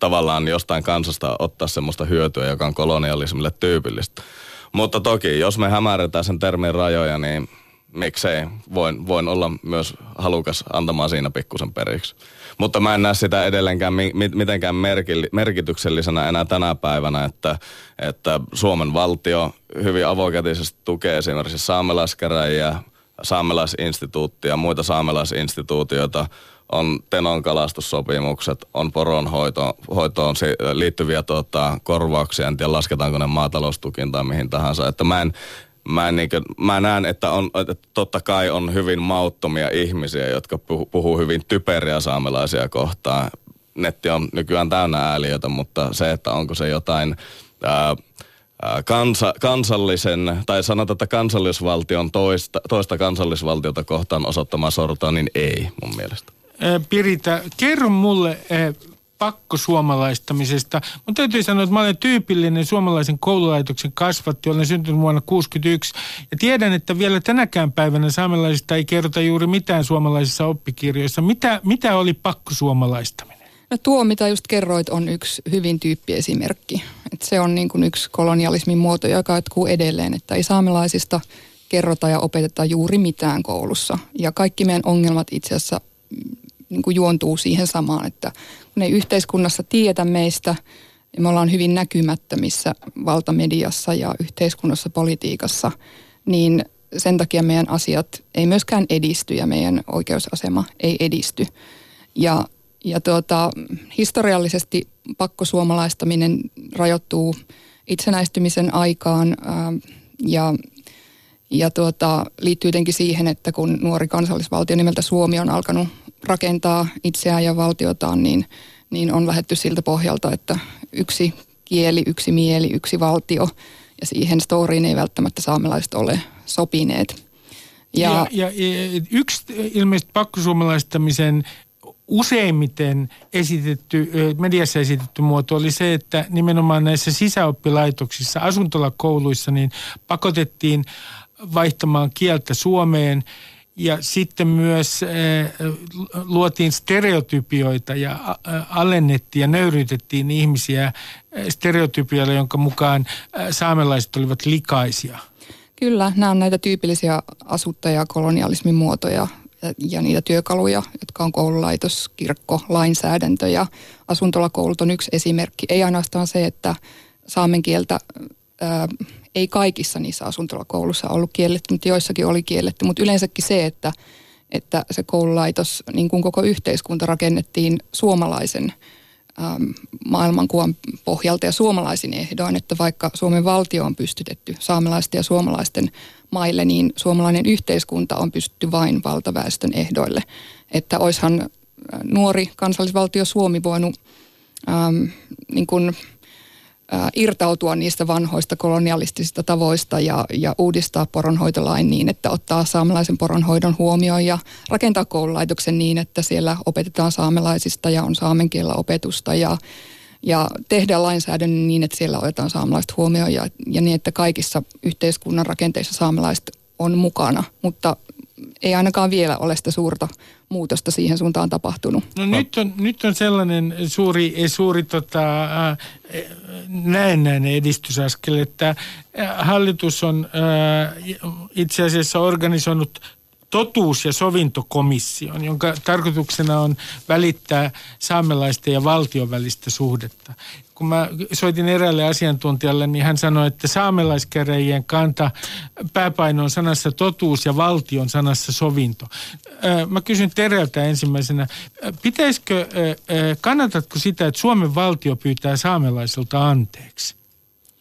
tavallaan jostain kansasta ottaa semmoista hyötyä, joka on kolonialismille tyypillistä. Mutta toki, jos me hämärretään sen termin rajoja, niin miksei. Voin, voin olla myös halukas antamaan siinä pikkusen periksi. Mutta mä en näe sitä edelleenkään mi- mitenkään merkil- merkityksellisenä enää tänä päivänä, että, että Suomen valtio hyvin avokätisesti tukee esimerkiksi saamelaiskäräjiä, saamelaisinstituuttia muita saamelaisinstituutioita on tenon kalastussopimukset, on poronhoitoon liittyviä tuota, korvauksia, en tiedä lasketaanko ne maataloustukin tai mihin tahansa. Että mä en, mä, en niinkö, mä näen, että, on, että totta kai on hyvin mauttomia ihmisiä, jotka puhuu, puhuu hyvin typeriä saamelaisia kohtaan. Netti on nykyään täynnä ääliötä, mutta se, että onko se jotain... Ää, kansa, kansallisen, tai sanotaan, että kansallisvaltion toista, toista kansallisvaltiota kohtaan osoittamaa sortoa, niin ei mun mielestä. Pirita, kerro mulle pakkosuomalaistamisesta. Mutta täytyy sanoa, että mä olen tyypillinen suomalaisen koululaitoksen kasvatti. Olen syntynyt vuonna 1961 ja tiedän, että vielä tänäkään päivänä saamelaisista ei kerrota juuri mitään suomalaisissa oppikirjoissa. Mitä, mitä oli pakkosuomalaistaminen? No tuo, mitä just kerroit, on yksi hyvin tyyppiesimerkki. Et se on niin kuin yksi kolonialismin muoto, joka jatkuu edelleen, että ei saamelaisista kerrota ja opeteta juuri mitään koulussa. Ja kaikki meidän ongelmat itse asiassa niin kuin juontuu siihen samaan, että kun ei yhteiskunnassa tiedä meistä, ja me ollaan hyvin näkymättömissä valtamediassa ja yhteiskunnassa, politiikassa, niin sen takia meidän asiat ei myöskään edisty ja meidän oikeusasema ei edisty. Ja, ja tuota, historiallisesti pakkosuomalaistaminen rajoittuu itsenäistymisen aikaan ää, ja ja tuota, liittyy jotenkin siihen, että kun nuori kansallisvaltio nimeltä Suomi on alkanut rakentaa itseään ja valtiotaan, niin, niin on lähetty siltä pohjalta, että yksi kieli, yksi mieli, yksi valtio ja siihen storiin ei välttämättä saamelaiset ole sopineet. Ja, ja, ja yksi ilmeisesti pakkosuomalaistamisen useimmiten esitetty, mediassa esitetty muoto oli se, että nimenomaan näissä sisäoppilaitoksissa, asuntolakouluissa, niin pakotettiin vaihtamaan kieltä Suomeen ja sitten myös luotiin stereotypioita ja alennettiin ja nöyryytettiin ihmisiä stereotypioilla, jonka mukaan saamelaiset olivat likaisia. Kyllä, nämä on näitä tyypillisiä asuttajakolonialismin muotoja ja niitä työkaluja, jotka on koululaitos, kirkko, lainsäädäntö ja asuntolakoulut on yksi esimerkki. Ei ainoastaan se, että saamen kieltä ei kaikissa niissä asuntolakoulussa ollut kielletty, mutta joissakin oli kielletty. Mutta yleensäkin se, että, että se koululaitos, niin kuin koko yhteiskunta rakennettiin suomalaisen ähm, maailmankuvan pohjalta ja suomalaisin ehdoin, että vaikka Suomen valtio on pystytetty saamelaisten ja suomalaisten maille, niin suomalainen yhteiskunta on pystytty vain valtaväestön ehdoille. Että oishan nuori kansallisvaltio Suomi voinut ähm, niin kuin irtautua niistä vanhoista kolonialistisista tavoista ja, ja uudistaa poronhoitolain niin, että ottaa saamelaisen poronhoidon huomioon ja rakentaa koululaitoksen niin, että siellä opetetaan saamelaisista ja on saamen opetusta ja, ja tehdä lainsäädännön niin, että siellä otetaan saamelaiset huomioon ja, ja niin, että kaikissa yhteiskunnan rakenteissa saamelaiset on mukana, mutta ei ainakaan vielä ole sitä suurta muutosta siihen suuntaan tapahtunut. No nyt on, nyt on sellainen suuri, suuri tota, äh, näennäinen edistysaskel, että äh, hallitus on äh, itse asiassa organisoinut totuus- ja sovintokomission, jonka tarkoituksena on välittää saamelaisten ja valtion välistä suhdetta kun mä soitin eräälle asiantuntijalle, niin hän sanoi, että saamelaiskäräjien kanta pääpaino on sanassa totuus ja valtion sanassa sovinto. Mä kysyn Tereltä ensimmäisenä, pitäisikö, kannatatko sitä, että Suomen valtio pyytää saamelaiselta anteeksi?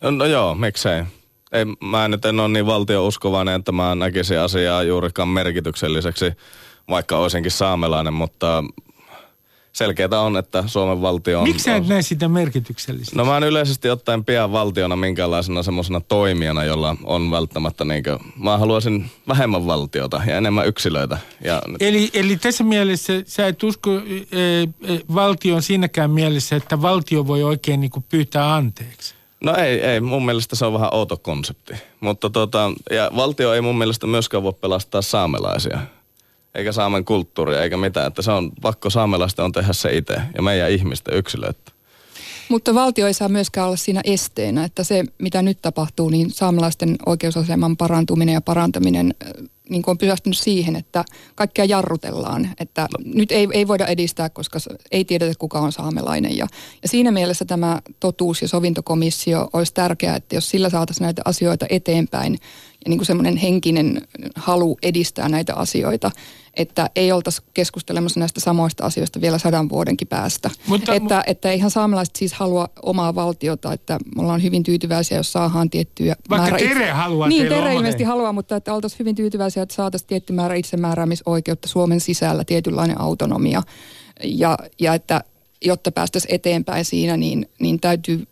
No, no joo, miksei. Ei, mä nyt en ole niin valtiouskovainen, että mä näkisin asiaa juurikaan merkitykselliseksi, vaikka olisinkin saamelainen, mutta selkeää on, että Suomen valtio on... Miksi et näe sitä merkityksellistä? No mä en yleisesti ottaen pian valtiona minkäänlaisena semmoisena toimijana, jolla on välttämättä niinkö... Mä haluaisin vähemmän valtiota ja enemmän yksilöitä. Ja... Eli, eli tässä mielessä sä et usko e, e, valtion siinäkään mielessä, että valtio voi oikein niinku pyytää anteeksi? No ei, ei. Mun mielestä se on vähän outo konsepti. Mutta tota, ja valtio ei mun mielestä myöskään voi pelastaa saamelaisia eikä saamen kulttuuria eikä mitään. Että se on pakko saamelaisten on tehdä se itse ja meidän ihmisten yksilöitä. Mutta valtio ei saa myöskään olla siinä esteenä, että se mitä nyt tapahtuu, niin saamelaisten oikeusaseman parantuminen ja parantaminen niin on pysähtynyt siihen, että kaikkea jarrutellaan. Että no. nyt ei, ei voida edistää, koska ei tiedetä kuka on saamelainen. Ja, ja siinä mielessä tämä totuus- ja sovintokomissio olisi tärkeää, että jos sillä saataisiin näitä asioita eteenpäin ja niin kuin semmoinen henkinen halu edistää näitä asioita, että ei oltaisi keskustelemassa näistä samoista asioista vielä sadan vuodenkin päästä. Mutta, että, mu- että eihän saamelaiset siis halua omaa valtiota, että me ollaan hyvin tyytyväisiä, jos saadaan tiettyjä Vaikka määrä... Tere itse... haluaa Niin, Tere ilmeisesti haluaa, mutta että oltaisiin hyvin tyytyväisiä, että saataisiin tietty määrä itsemääräämisoikeutta Suomen sisällä, tietynlainen autonomia. Ja, ja että jotta päästäisiin eteenpäin siinä, niin, niin täytyy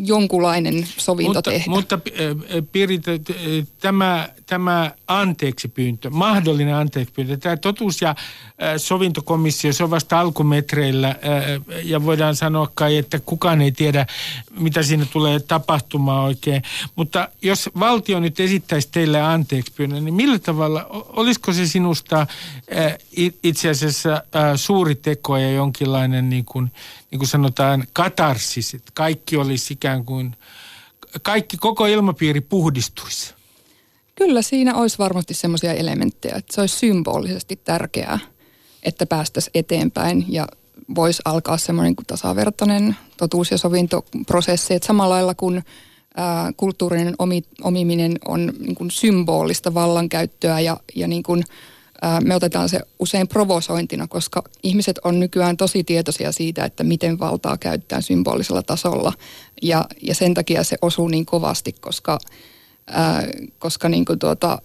jonkunlainen sovinto mutta, tehdä. Mutta Pirita, tämä, tämä anteeksi pyyntö, mahdollinen anteeksi pyyntö, tämä totuus- ja sovintokomissio, se on vasta alkumetreillä ja voidaan sanoa kai, että kukaan ei tiedä, mitä siinä tulee tapahtumaan oikein. Mutta jos valtio nyt esittäisi teille anteeksi pyynnön, niin millä tavalla, olisiko se sinusta itse asiassa suuri teko ja jonkinlainen niin kuin, niin kuin sanotaan, katarsis, että kaikki olisi ikään kuin, kaikki, koko ilmapiiri puhdistuisi? Kyllä siinä olisi varmasti semmoisia elementtejä, että se olisi symbolisesti tärkeää, että päästäisiin eteenpäin ja voisi alkaa semmoinen kuin tasavertainen totuus- ja sovintoprosessi, että samalla lailla kuin ää, kulttuurinen omi, omiminen on niin kuin symbolista vallankäyttöä ja, ja niin kuin – me otetaan se usein provosointina, koska ihmiset on nykyään tosi tietoisia siitä, että miten valtaa käyttää symbolisella tasolla. Ja, ja sen takia se osuu niin kovasti, koska, ää, koska niin kuin tuota,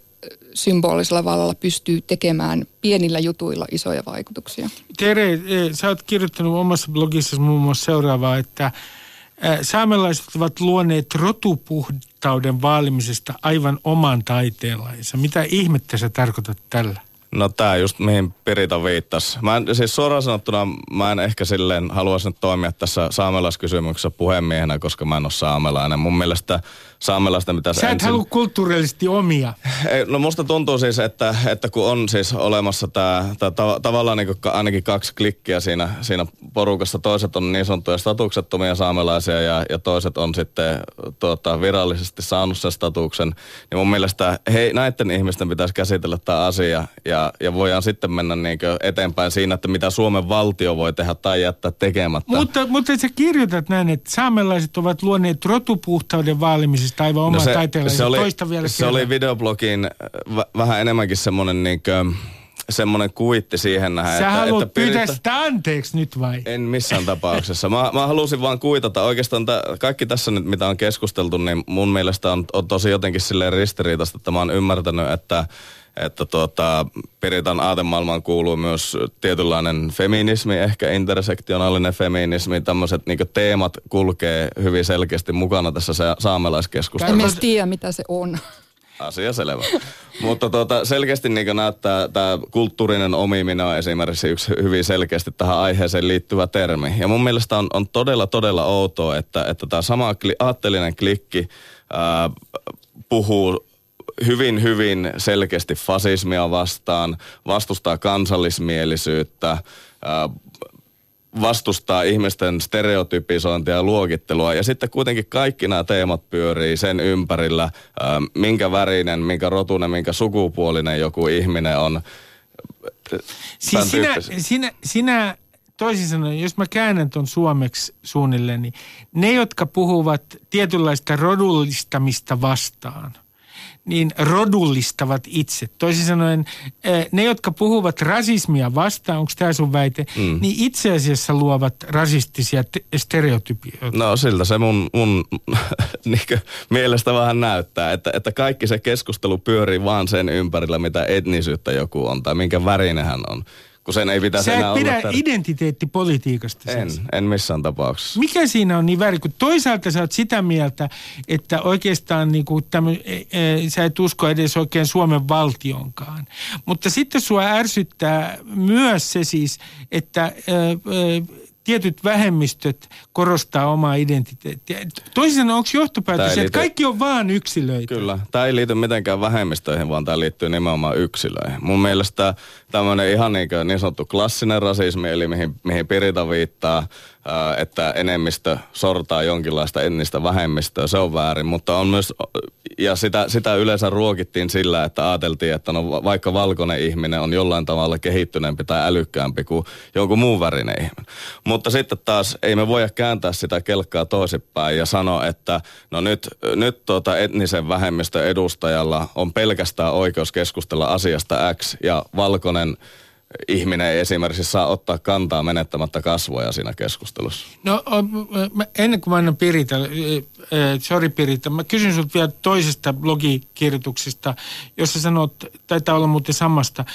symbolisella vallalla pystyy tekemään pienillä jutuilla isoja vaikutuksia. Tere, eh, sä oot kirjoittanut omassa blogissasi muun muassa seuraavaa, että saamelaiset ovat luoneet rotupuhtauden vaalimisesta aivan oman taiteenlainsa. Mitä ihmettä sä tarkoitat tällä? No tää just mihin Pirita viittasi. Mä en, siis suoraan sanottuna mä en ehkä silleen haluaisi nyt toimia tässä saamelaiskysymyksessä puhemiehenä, koska mä en ole saamelainen. Mun mielestä saamelaisten pitäisi Sä et ensin... halua kulttuurillisesti omia. Ei, no musta tuntuu siis, että, että kun on siis olemassa tämä, tää, ta, tavallaan niin ainakin kaksi klikkiä siinä, siinä porukassa, toiset on niin sanottuja statuksettomia saamelaisia ja, ja toiset on sitten tuota, virallisesti saanut sen statuksen, niin mun mielestä hei, näiden ihmisten pitäisi käsitellä tämä asia ja, ja voidaan sitten mennä niin eteenpäin siinä, että mitä Suomen valtio voi tehdä tai jättää tekemättä. Mutta, mutta sä kirjoitat näin, että saamelaiset ovat luoneet rotupuhtauden vaalimisesta aivan no se, se oli, Toista vielä se oli videoblogin v- vähän enemmänkin semmoinen niinkö, semmoinen kuitti siihen nähdä. Sä että, haluat että pyytää sitä anteeksi nyt vai? En missään tapauksessa. Mä, mä halusin vaan kuitata. Oikeastaan t- kaikki tässä nyt, mitä on keskusteltu, niin mun mielestä on, on tosi jotenkin silleen ristiriitaista, että mä oon ymmärtänyt, että että tuota, Piritan aatemaailmaan kuuluu myös tietynlainen feminismi, ehkä intersektionaalinen feminismi, tämmöiset niin teemat kulkee hyvin selkeästi mukana tässä saamelaiskeskustelussa. En tiedä, mitä se on. Asia selvä. Mutta tuota, selkeästi niin näyttää, tämä kulttuurinen omiminen on esimerkiksi yksi hyvin selkeästi tähän aiheeseen liittyvä termi. Ja mun mielestä on, on todella, todella outoa, että, että tämä sama kli, aatteellinen klikki ää, puhuu hyvin, hyvin selkeästi fasismia vastaan, vastustaa kansallismielisyyttä, vastustaa ihmisten stereotypisointia ja luokittelua. Ja sitten kuitenkin kaikki nämä teemat pyörii sen ympärillä, minkä värinen, minkä rotunen, minkä sukupuolinen joku ihminen on. Siis sinä, sinä, sinä toisin sanoen, jos mä käännän ton suomeksi suunnilleen, niin ne, jotka puhuvat tietynlaista rodullistamista vastaan – niin rodullistavat itse. Toisin sanoen, eh, ne, jotka puhuvat rasismia vastaan, onko tämä sun väite, mm. niin itse asiassa luovat rasistisia te- stereotypioita. No siltä se mun, mun mielestä vähän näyttää, että, että kaikki se keskustelu pyörii vaan sen ympärillä, mitä etnisyyttä joku on tai minkä värinen hän on kun sen ei pitäisi Sä enää pidä olla identiteettipolitiikasta. En, siis. en missään tapauksessa. Mikä siinä on niin väärin? Kun toisaalta sä oot sitä mieltä, että oikeastaan niin kuin tämmö, e, e, sä et usko edes oikein Suomen valtionkaan. Mutta sitten sua ärsyttää myös se siis, että... E, e, tietyt vähemmistöt korostaa omaa identiteettiä. Toisin sanoen, onko johtopäätös, liity... että kaikki on vaan yksilöitä? Kyllä. Tämä ei liity mitenkään vähemmistöihin, vaan tämä liittyy nimenomaan yksilöihin. Mun mielestä tämmöinen ihan niin, niin sanottu klassinen rasismi, eli mihin, mihin Pirita viittaa, että enemmistö sortaa jonkinlaista etnistä vähemmistöä, se on väärin, mutta on myös, ja sitä, sitä yleensä ruokittiin sillä, että ajateltiin, että no vaikka valkoinen ihminen on jollain tavalla kehittyneempi tai älykkäämpi kuin jonkun muun värinen ihminen. Mutta sitten taas ei me voida kääntää sitä kelkkaa toisinpäin ja sanoa, että no nyt, nyt tuota etnisen vähemmistön edustajalla on pelkästään oikeus keskustella asiasta X ja valkoinen ihminen ei esimerkiksi saa ottaa kantaa menettämättä kasvoja siinä keskustelussa? No ennen kuin mä annan Pirita, sorry Pirita, mä kysyn sinulta vielä toisesta blogikirjoituksesta, jossa sanot, taitaa olla muuten samasta,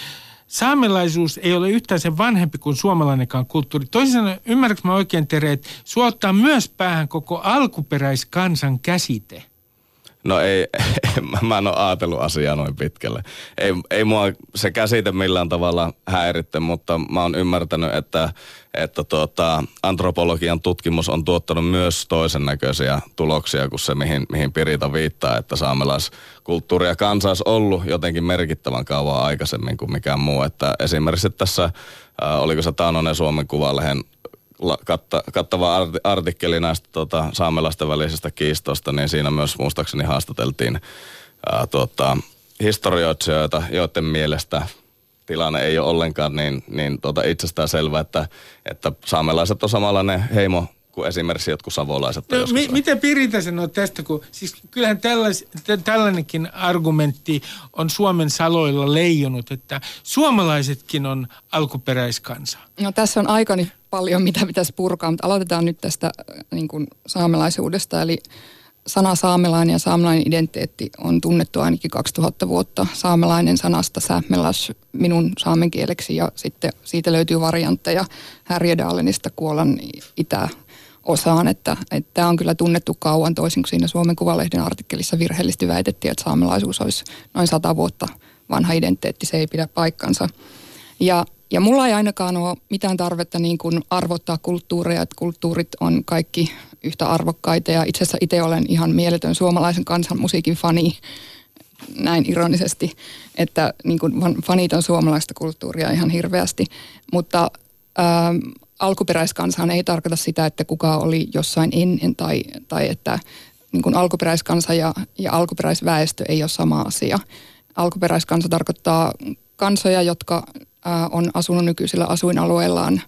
saamelaisuus ei ole yhtään sen vanhempi kuin suomalainenkaan kulttuuri. Toisin sanoen, ymmärrätkö mä oikein Tere, että suottaa myös päähän koko alkuperäiskansan käsite? No ei, mä en ole ajatellut asiaa noin pitkälle. Ei, ei mua se käsite millään tavalla häiritte, mutta mä oon ymmärtänyt, että, että tuota, antropologian tutkimus on tuottanut myös toisen näköisiä tuloksia kuin se, mihin, mihin Pirita viittaa, että saamelaiskulttuuri ja kansa olisi ollut jotenkin merkittävän kauan aikaisemmin kuin mikään muu. Että esimerkiksi tässä, äh, oliko se Taanonen Suomen Kuvalehen katta, kattava artikkeli näistä tota, saamelaisten välisestä kiistosta, niin siinä myös muistaakseni haastateltiin ää, tota, historioitsijoita, joiden mielestä tilanne ei ole ollenkaan niin, niin tota itsestään selvä, että, että saamelaiset on samanlainen heimo kuin esimerkiksi jotkut savolaiset. No, mi- miten Pirita sanoo tästä, kun siis kyllähän tällais, tällainenkin argumentti on Suomen saloilla leijonut, että suomalaisetkin on alkuperäiskansa. No tässä on aikani paljon, mitä pitäisi purkaa, mutta aloitetaan nyt tästä äh, niin kuin saamelaisuudesta. Eli sana saamelainen ja saamelainen identiteetti on tunnettu ainakin 2000 vuotta. Saamelainen sanasta sähmelas minun saamen kieleksi ja sitten siitä löytyy variantteja Härjedaalenista Kuolan itäosaan, että, että tämä on kyllä tunnettu kauan toisin kuin siinä Suomen Kuvalehden artikkelissa virheellisesti väitettiin, että saamelaisuus olisi noin sata vuotta vanha identiteetti, se ei pidä paikkansa. Ja ja mulla ei ainakaan ole mitään tarvetta niin kuin arvottaa kulttuureja, että kulttuurit on kaikki yhtä arvokkaita ja itse asiassa itse olen ihan mieletön suomalaisen kansanmusiikin fani, näin ironisesti, että niin kuin fanitan suomalaista kulttuuria ihan hirveästi, mutta ää, alkuperäiskansahan ei tarkoita sitä, että kuka oli jossain ennen tai, tai että niin kuin alkuperäiskansa ja, ja alkuperäisväestö ei ole sama asia. Alkuperäiskansa tarkoittaa kansoja, jotka on asunut nykyisillä asuinalueillaan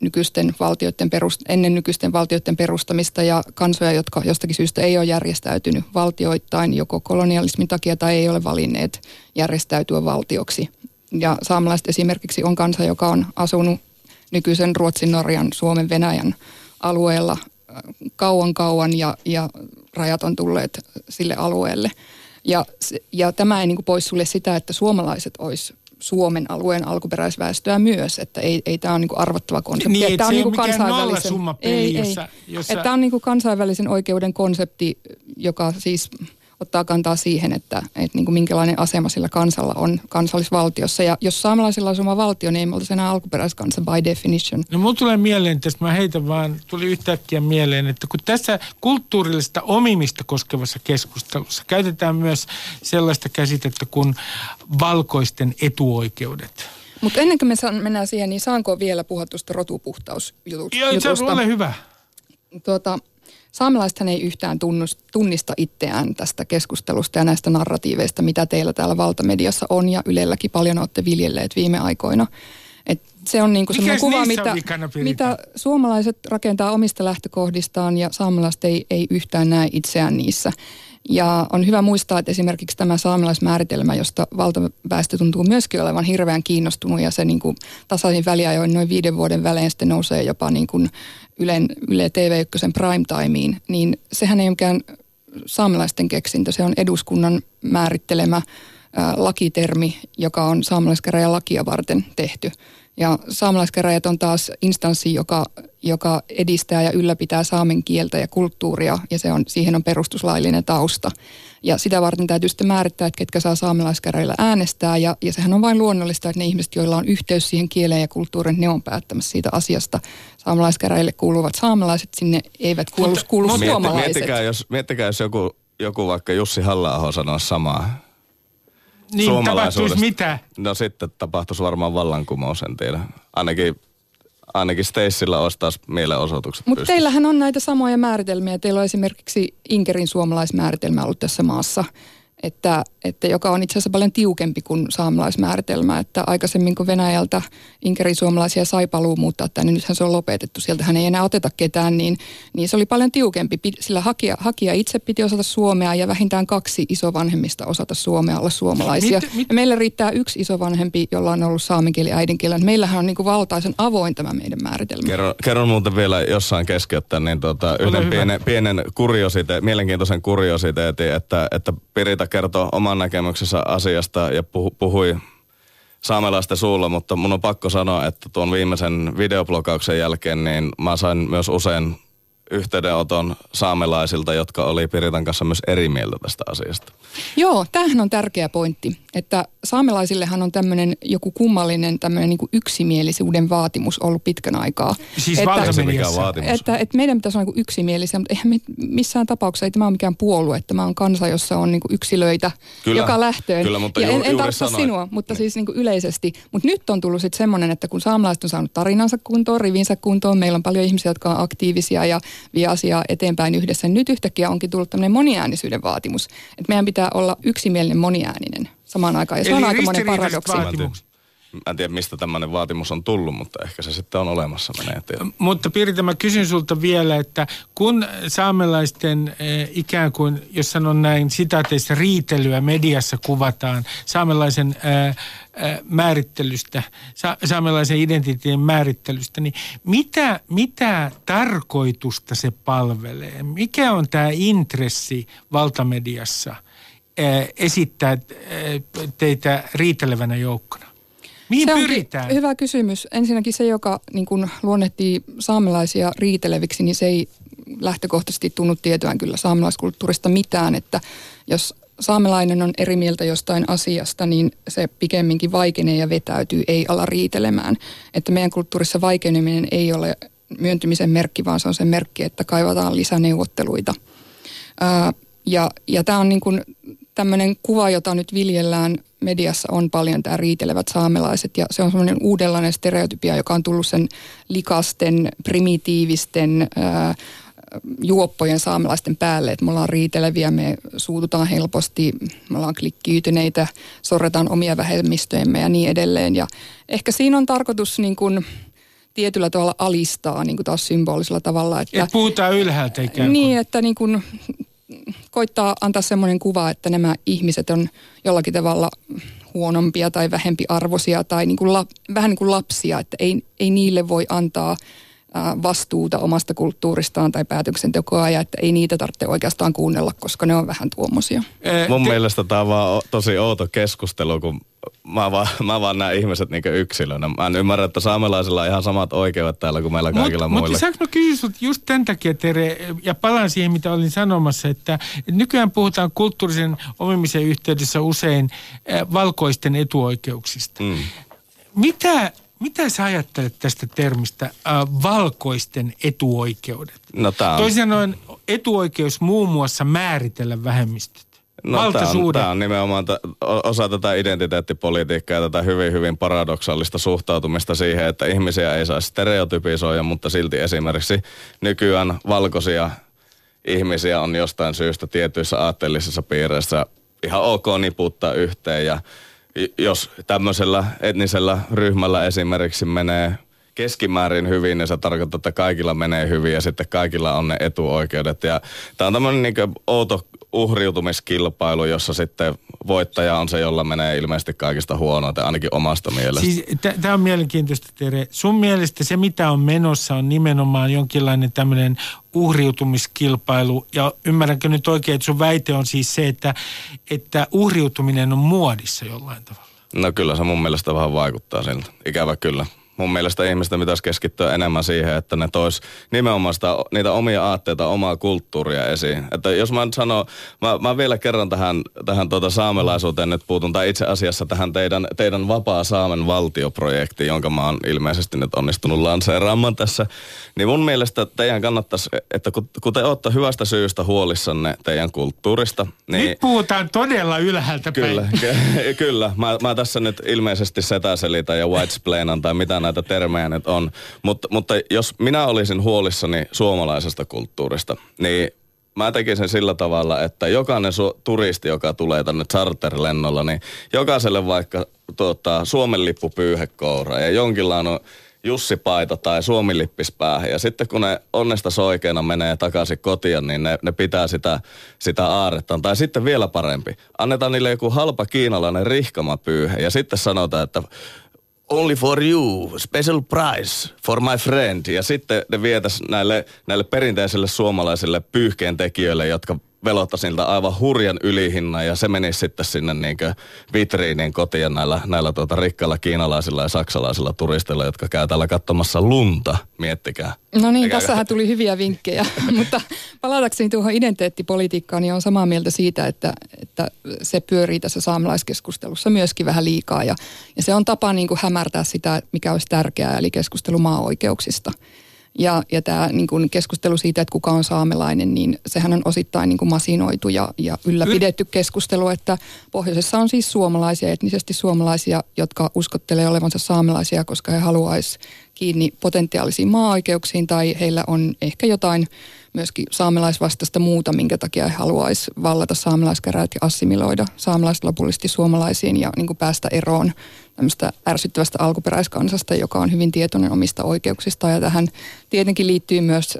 nykyisten valtioiden perust, ennen nykyisten valtioiden perustamista ja kansoja, jotka jostakin syystä ei ole järjestäytynyt valtioittain joko kolonialismin takia tai ei ole valinneet järjestäytyä valtioksi. Ja saamelaiset esimerkiksi on kansa, joka on asunut nykyisen Ruotsin, Norjan, Suomen, Venäjän alueella kauan kauan ja, ja rajat on tulleet sille alueelle. Ja, ja tämä ei niin pois sulle sitä, että suomalaiset olisi Suomen alueen alkuperäisväestöä myös, että ei, ei tämä ole niin arvottava konsepti. Niin, se on niin kansainvälisen, ei, ei, jossa, jossa... Että tämä on niin kansainvälisen oikeuden konsepti, joka siis ottaa kantaa siihen, että, että niin kuin minkälainen asema sillä kansalla on kansallisvaltiossa. Ja jos saamelaisilla on oma valtio, niin ei me oltaisi enää alkuperäiskansa by definition. No mun tulee mieleen tästä, mä heitän vaan, tuli yhtäkkiä mieleen, että kun tässä kulttuurillista omimista koskevassa keskustelussa käytetään myös sellaista käsitettä kuin valkoisten etuoikeudet. Mutta ennen kuin me mennään siihen, niin saanko vielä puhua tuosta rotupuhtausjutusta? Joo, se on hyvä. Tuota, Saamelaisethan ei yhtään tunnista itseään tästä keskustelusta ja näistä narratiiveista, mitä teillä täällä valtamediassa on ja Ylelläkin paljon olette viljelleet viime aikoina. Et se on niinku sellainen kuva, mitä, mitä suomalaiset rakentaa omista lähtökohdistaan ja saamelaiset ei, ei yhtään näe itseään niissä. Ja on hyvä muistaa, että esimerkiksi tämä saamelaismääritelmä, josta valtaväestö tuntuu myöskin olevan hirveän kiinnostunut ja se niin kuin tasaisin väliajoin noin viiden vuoden välein sitten nousee jopa niin kuin Ylen, Yle TV1 prime-timeen, niin sehän ei ole mikään saamelaisten keksintö, se on eduskunnan määrittelemä ää, lakitermi, joka on saamelaiskäräjän lakia varten tehty. Ja saamelaiskäräjät on taas instanssi, joka, joka edistää ja ylläpitää saamen kieltä ja kulttuuria, ja se on, siihen on perustuslaillinen tausta. Ja sitä varten täytyy sitten määrittää, että ketkä saa saamelaiskäräjillä äänestää, ja, ja sehän on vain luonnollista, että ne ihmiset, joilla on yhteys siihen kieleen ja kulttuuriin, ne on päättämässä siitä asiasta. Saamelaiskäräjille kuuluvat saamelaiset, sinne eivät kuulu, kuulu suomalaiset. Miettikää, jos, miettikää, jos joku, joku vaikka Jussi halla sanoisi samaa niin, tapahtuisi mitä? No sitten tapahtuisi varmaan vallankumous, en tiedä. Ainakin ainakin Stacella olisi taas mielenosoitukset Mutta teillähän on näitä samoja määritelmiä. Teillä on esimerkiksi Inkerin suomalaismääritelmä ollut tässä maassa että, että joka on itse asiassa paljon tiukempi kuin saamelaismääritelmä. Että aikaisemmin kun Venäjältä Inkerin suomalaisia sai paluu muuttaa tänne, niin nythän se on lopetettu, sieltähän ei enää oteta ketään, niin, niin se oli paljon tiukempi. Sillä hakija, hakija itse piti osata suomea ja vähintään kaksi isovanhemmista osata suomea olla suomalaisia. Mit, mit? Ja meillä riittää yksi isovanhempi, jolla on ollut saamenkieli äidinkieli. Meillähän on niin kuin valtaisen avoin tämä meidän määritelmä. Kerron, kerron muuten vielä jossain keskeyttää niin tuota, yhden pienen, pienen kuriosite, mielenkiintoisen kuriositeetin, että, että Pirita kertoi oman näkemyksensä asiasta ja puhui saamelaisten suulla, mutta mun on pakko sanoa, että tuon viimeisen videoblogauksen jälkeen niin mä sain myös usein yhteydenoton saamelaisilta, jotka oli Piritan kanssa myös eri mieltä tästä asiasta. Joo, tämähän on tärkeä pointti, että saamelaisillehan on tämmöinen joku kummallinen tämmöinen niin yksimielisyyden vaatimus ollut pitkän aikaa. Siis että, vaatimus. Että, että meidän pitäisi olla niin yksimielisiä, mutta eihän me missään tapauksessa, ei tämä ole mikään puolue, tämä on kansa, jossa on niin yksilöitä kyllä, joka lähtöön. Kyllä, mutta ja ju, en, en tarkoita sinua, mutta niin. siis niin yleisesti. Mutta nyt on tullut sitten semmoinen, että kun saamelaiset on saanut tarinansa kuntoon, rivinsä kuntoon, meillä on paljon ihmisiä, jotka on aktiivisia ja vie asiaa eteenpäin yhdessä. Nyt yhtäkkiä onkin tullut tämmöinen moniäänisyyden vaatimus, että meidän pitää olla yksimielinen moniääninen samaan aikaan. Ja se Eli on aika monen paradoksi. Mä en tiedä, mistä tämmöinen vaatimus on tullut, mutta ehkä se sitten on olemassa. Menee, mutta Pirita, mä kysyn sulta vielä, että kun saamelaisten eh, ikään kuin, jos sanon näin sitaateissa, riitelyä mediassa kuvataan saamelaisen eh, eh, määrittelystä, sa- saamelaisen identiteetin määrittelystä, niin mitä, mitä tarkoitusta se palvelee? Mikä on tämä intressi valtamediassa eh, esittää teitä riitelevänä joukkona? Mihin se pyritään? hyvä kysymys. Ensinnäkin se, joka niin kun luonnehtii saamelaisia riiteleviksi, niin se ei lähtökohtaisesti tunnu tietävän kyllä saamelaiskulttuurista mitään, että jos saamelainen on eri mieltä jostain asiasta, niin se pikemminkin vaikenee ja vetäytyy, ei ala riitelemään. Että meidän kulttuurissa vaikeneminen ei ole myöntymisen merkki, vaan se on se merkki, että kaivataan lisäneuvotteluita. Ää, ja ja tämä on niin kuin tämmöinen kuva, jota nyt viljellään mediassa on paljon tämä riitelevät saamelaiset ja se on semmoinen uudenlainen stereotypia, joka on tullut sen likasten, primitiivisten, ää, juoppojen saamelaisten päälle, että me ollaan riiteleviä, me suututaan helposti, me ollaan klikkiytyneitä, sorretaan omia vähemmistöjemme ja niin edelleen. Ja ehkä siinä on tarkoitus niin kuin tietyllä tavalla alistaa niin kuin taas symbolisella tavalla. Että, Et puhutaan ylhäältä ikään kuin. Niin, että niin kuin koittaa antaa semmoinen kuva, että nämä ihmiset on jollakin tavalla huonompia tai vähempi arvoisia tai niin kuin la, vähän niin kuin lapsia, että ei, ei niille voi antaa vastuuta omasta kulttuuristaan tai päätöksentekoa ja että ei niitä tarvitse oikeastaan kuunnella, koska ne on vähän tuommoisia. Mun Te... mielestä tämä on vaan tosi outo keskustelu, kun mä vaan, mä vaan näen ihmiset niinku yksilönä. Mä en ymmärrä, että saamelaisilla on ihan samat oikeudet täällä kuin meillä kaikilla Mut, muilla. Mutta saanko mä kysyä just tämän takia, Tere, ja palaan siihen, mitä olin sanomassa, että, että nykyään puhutaan kulttuurisen omimisen yhteydessä usein äh, valkoisten etuoikeuksista. Mm. Mitä mitä sä ajattelet tästä termistä äh, valkoisten etuoikeudet? No, on... Toisin sanoen etuoikeus muun muassa määritellä vähemmistöt. No tämä on, on nimenomaan ta, osa tätä identiteettipolitiikkaa ja tätä hyvin, hyvin paradoksaalista suhtautumista siihen, että ihmisiä ei saisi stereotypisoida, mutta silti esimerkiksi nykyään valkoisia ihmisiä on jostain syystä tietyissä aatteellisissa piireissä ihan ok niputtaa yhteen ja jos tämmöisellä etnisellä ryhmällä esimerkiksi menee keskimäärin hyvin, niin se tarkoittaa, että kaikilla menee hyvin ja sitten kaikilla on ne etuoikeudet. Ja tämä on tämmöinen niin outo uhriutumiskilpailu, jossa sitten voittaja on se, jolla menee ilmeisesti kaikista huonoita, ainakin omasta mielestä. Siis, Tämä on mielenkiintoista, Tere. Sun mielestä se, mitä on menossa, on nimenomaan jonkinlainen tämmöinen uhriutumiskilpailu. Ja ymmärränkö nyt oikein, että sun väite on siis se, että, että uhriutuminen on muodissa jollain tavalla? No kyllä se mun mielestä vähän vaikuttaa siltä. Ikävä kyllä mun mielestä ihmisten pitäisi keskittyä enemmän siihen, että ne tois nimenomaan sitä, niitä omia aatteita, omaa kulttuuria esiin. Että jos mä nyt sanon, mä, mä vielä kerran tähän, tähän tuota saamelaisuuteen nyt puutun, tai itse asiassa tähän teidän, teidän vapaa Saamen valtioprojektiin, jonka mä oon ilmeisesti nyt onnistunut lanseeraamaan tässä, niin mun mielestä teidän kannattaisi, että kun, kun te olette hyvästä syystä huolissanne teidän kulttuurista, niin... Nyt puhutaan todella ylhäältä Kyllä, ky- kyllä. Mä, mä tässä nyt ilmeisesti setäselitän ja whitesplainan tai mitä näitä termejä nyt on. Mutta, mutta jos minä olisin huolissani suomalaisesta kulttuurista, niin mä tekisin sillä tavalla, että jokainen su- turisti, joka tulee tänne charterlennolla, niin jokaiselle vaikka tuota, Suomen lippu pyyhekoura ja jonkinlainen Jussi-paita tai Suomi-lippis päähän. Ja sitten kun ne onnesta soikeena menee takaisin kotiin, niin ne, ne pitää sitä, sitä aarettaan. Tai sitten vielä parempi. Annetaan niille joku halpa kiinalainen rihkamapyyhe ja sitten sanotaan, että only for you, special price for my friend. Ja sitten ne vietäisi näille, näille perinteisille suomalaisille pyyhkeen tekijöille, jotka velottaisi niiltä aivan hurjan ylihinnan ja se menisi sitten sinne niinkö vitriinin kotiin näillä, näillä tuota rikkailla kiinalaisilla ja saksalaisilla turisteilla, jotka käy täällä katsomassa lunta, miettikää. No niin, Eikä... tässähän tuli hyviä vinkkejä, mutta palatakseni tuohon identiteettipolitiikkaan, niin on samaa mieltä siitä, että, että se pyörii tässä saamelaiskeskustelussa myöskin vähän liikaa ja, ja se on tapa niin kuin hämärtää sitä, mikä olisi tärkeää, eli keskustelu maa-oikeuksista. Ja, ja tämä niin kuin keskustelu siitä, että kuka on saamelainen, niin sehän on osittain niin kuin masinoitu ja, ja ylläpidetty keskustelu, että pohjoisessa on siis suomalaisia, etnisesti suomalaisia, jotka uskottelee olevansa saamelaisia, koska he haluaisivat kiinni potentiaalisiin maa-oikeuksiin tai heillä on ehkä jotain myöskin saamelaisvastaista muuta, minkä takia he haluaisi vallata saamelaiskäräjät ja assimiloida saamelaiset lopullisesti suomalaisiin ja niin kuin päästä eroon tämmöistä ärsyttävästä alkuperäiskansasta, joka on hyvin tietoinen omista oikeuksista. Ja tähän tietenkin liittyy myös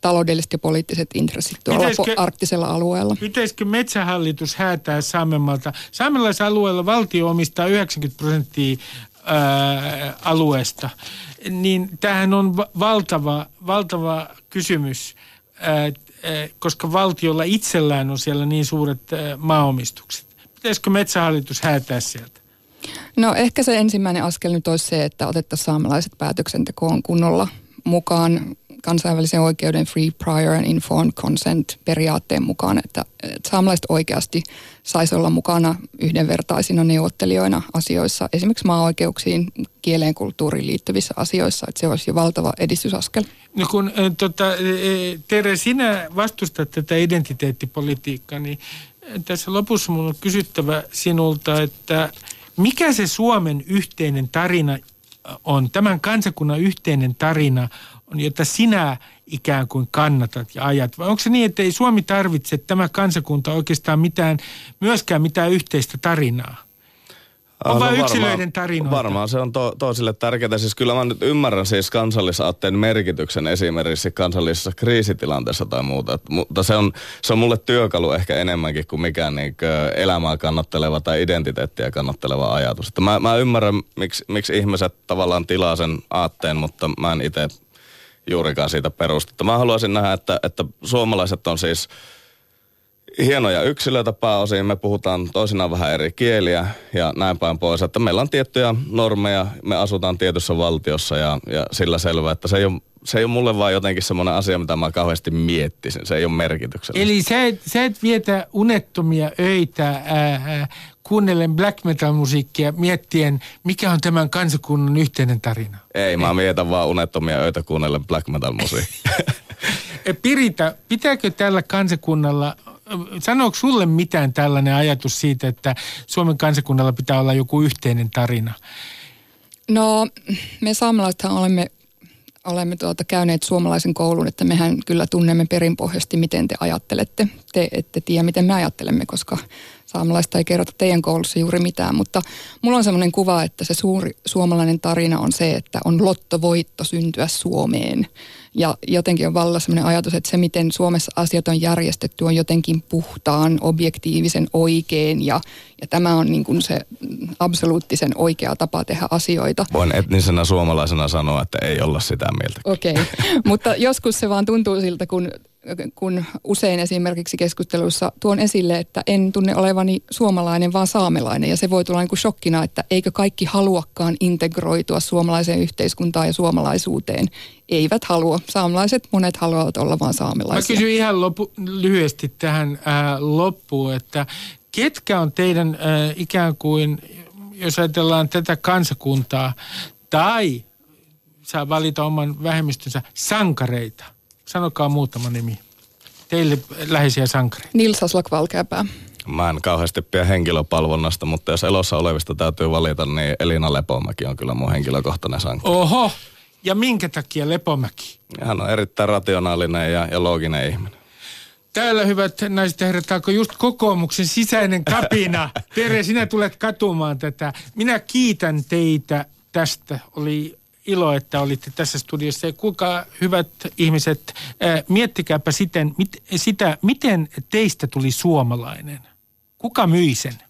taloudelliset ja poliittiset intressit tuolla Pitäisikö, arktisella alueella. Pitäisikö metsähallitus häätää Saamenmaalta? Saamelaisalueella valtio omistaa 90 prosenttia ää, alueesta. Niin tämähän on valtava, valtava kysymys koska valtiolla itsellään on siellä niin suuret maaomistukset. Pitäisikö metsähallitus häätää sieltä? No ehkä se ensimmäinen askel nyt olisi se, että otettaisiin saamelaiset päätöksentekoon kunnolla mukaan kansainvälisen oikeuden free, prior and informed consent periaatteen mukaan, että, että saamelaiset oikeasti saisi olla mukana yhdenvertaisina neuvottelijoina asioissa, esimerkiksi maa-oikeuksiin, kieleen, kulttuuriin liittyvissä asioissa, että se olisi jo valtava edistysaskel. No kun tota, Tere, sinä vastustat tätä identiteettipolitiikkaa, niin tässä lopussa minulla on kysyttävä sinulta, että mikä se Suomen yhteinen tarina on, tämän kansakunnan yhteinen tarina jota sinä ikään kuin kannatat ja ajat? Vai onko se niin, että ei Suomi tarvitse tämä kansakunta oikeastaan mitään, myöskään mitään yhteistä tarinaa? On no, vain yksilöiden tarinoita. Varmaan se on to, toisille tärkeää. Siis kyllä mä nyt ymmärrän siis kansallisaatteen merkityksen esimerkiksi kansallisessa kriisitilanteessa tai muuta. mutta se on, se on mulle työkalu ehkä enemmänkin kuin mikään niin elämää kannatteleva tai identiteettiä kannatteleva ajatus. Että mä, mä ymmärrän, miksi, miksi ihmiset tavallaan tilaa sen aatteen, mutta mä en itse juurikaan siitä perustetta. Mä haluaisin nähdä, että, että suomalaiset on siis hienoja yksilöitä pääosin. Me puhutaan toisinaan vähän eri kieliä ja näin päin pois. Että meillä on tiettyjä normeja, me asutaan tietyssä valtiossa ja, ja sillä selvä, että se ei ole se ei ole mulle vaan jotenkin semmoinen asia, mitä mä kauheasti miettisin. Se ei ole merkityksellä. Eli sä et, sä et vietä unettomia öitä ää, kuunnellen black metal musiikkia miettien, mikä on tämän kansakunnan yhteinen tarina. Ei, mä vietän vaan unettomia öitä kuunnellen black metal musiikkia. Pirita, pitääkö tällä kansakunnalla sanooko sulle mitään tällainen ajatus siitä, että Suomen kansakunnalla pitää olla joku yhteinen tarina? No, me saamelaisethan olemme, olemme tuota käyneet suomalaisen koulun, että mehän kyllä tunnemme perinpohjasti, miten te ajattelette. Te ette tiedä, miten me ajattelemme, koska saamelaista ei kerrota teidän koulussa juuri mitään, mutta mulla on semmoinen kuva, että se suuri suomalainen tarina on se, että on lottovoitto syntyä Suomeen. Ja jotenkin on valla semmoinen ajatus, että se miten Suomessa asiat on järjestetty on jotenkin puhtaan, objektiivisen oikein ja, ja tämä on niin kuin se absoluuttisen oikea tapa tehdä asioita. Voin etnisenä suomalaisena sanoa, että ei olla sitä mieltä. Okei, okay. mutta joskus se vaan tuntuu siltä, kun kun usein esimerkiksi keskustelussa tuon esille, että en tunne olevani suomalainen, vaan saamelainen. Ja se voi tulla niin kuin shokkina, että eikö kaikki haluakaan integroitua suomalaiseen yhteiskuntaan ja suomalaisuuteen. Eivät halua. Saamelaiset, monet haluavat olla vaan saamelaisia. Mä kysyn ihan lopu, lyhyesti tähän ää, loppuun, että ketkä on teidän ää, ikään kuin, jos ajatellaan tätä kansakuntaa, tai saa valita oman vähemmistönsä sankareita – Sanokaa muutama nimi. Teille läheisiä sankareita. Nils Aslak Valkeapää. Mä en kauheasti pidä henkilöpalvonnasta, mutta jos elossa olevista täytyy valita, niin Elina Lepomäki on kyllä mun henkilökohtainen sankari. Oho! Ja minkä takia Lepomäki? Hän on erittäin rationaalinen ja, ja looginen ihminen. Täällä hyvät naiset ja herrat, alkoi just kokoomuksen sisäinen kapina. Tere, sinä tulet katumaan tätä. Minä kiitän teitä tästä. Oli ilo, että olitte tässä studiossa. Ja kuinka hyvät ihmiset, miettikääpä siten, mit, sitä, miten teistä tuli suomalainen. Kuka myi sen?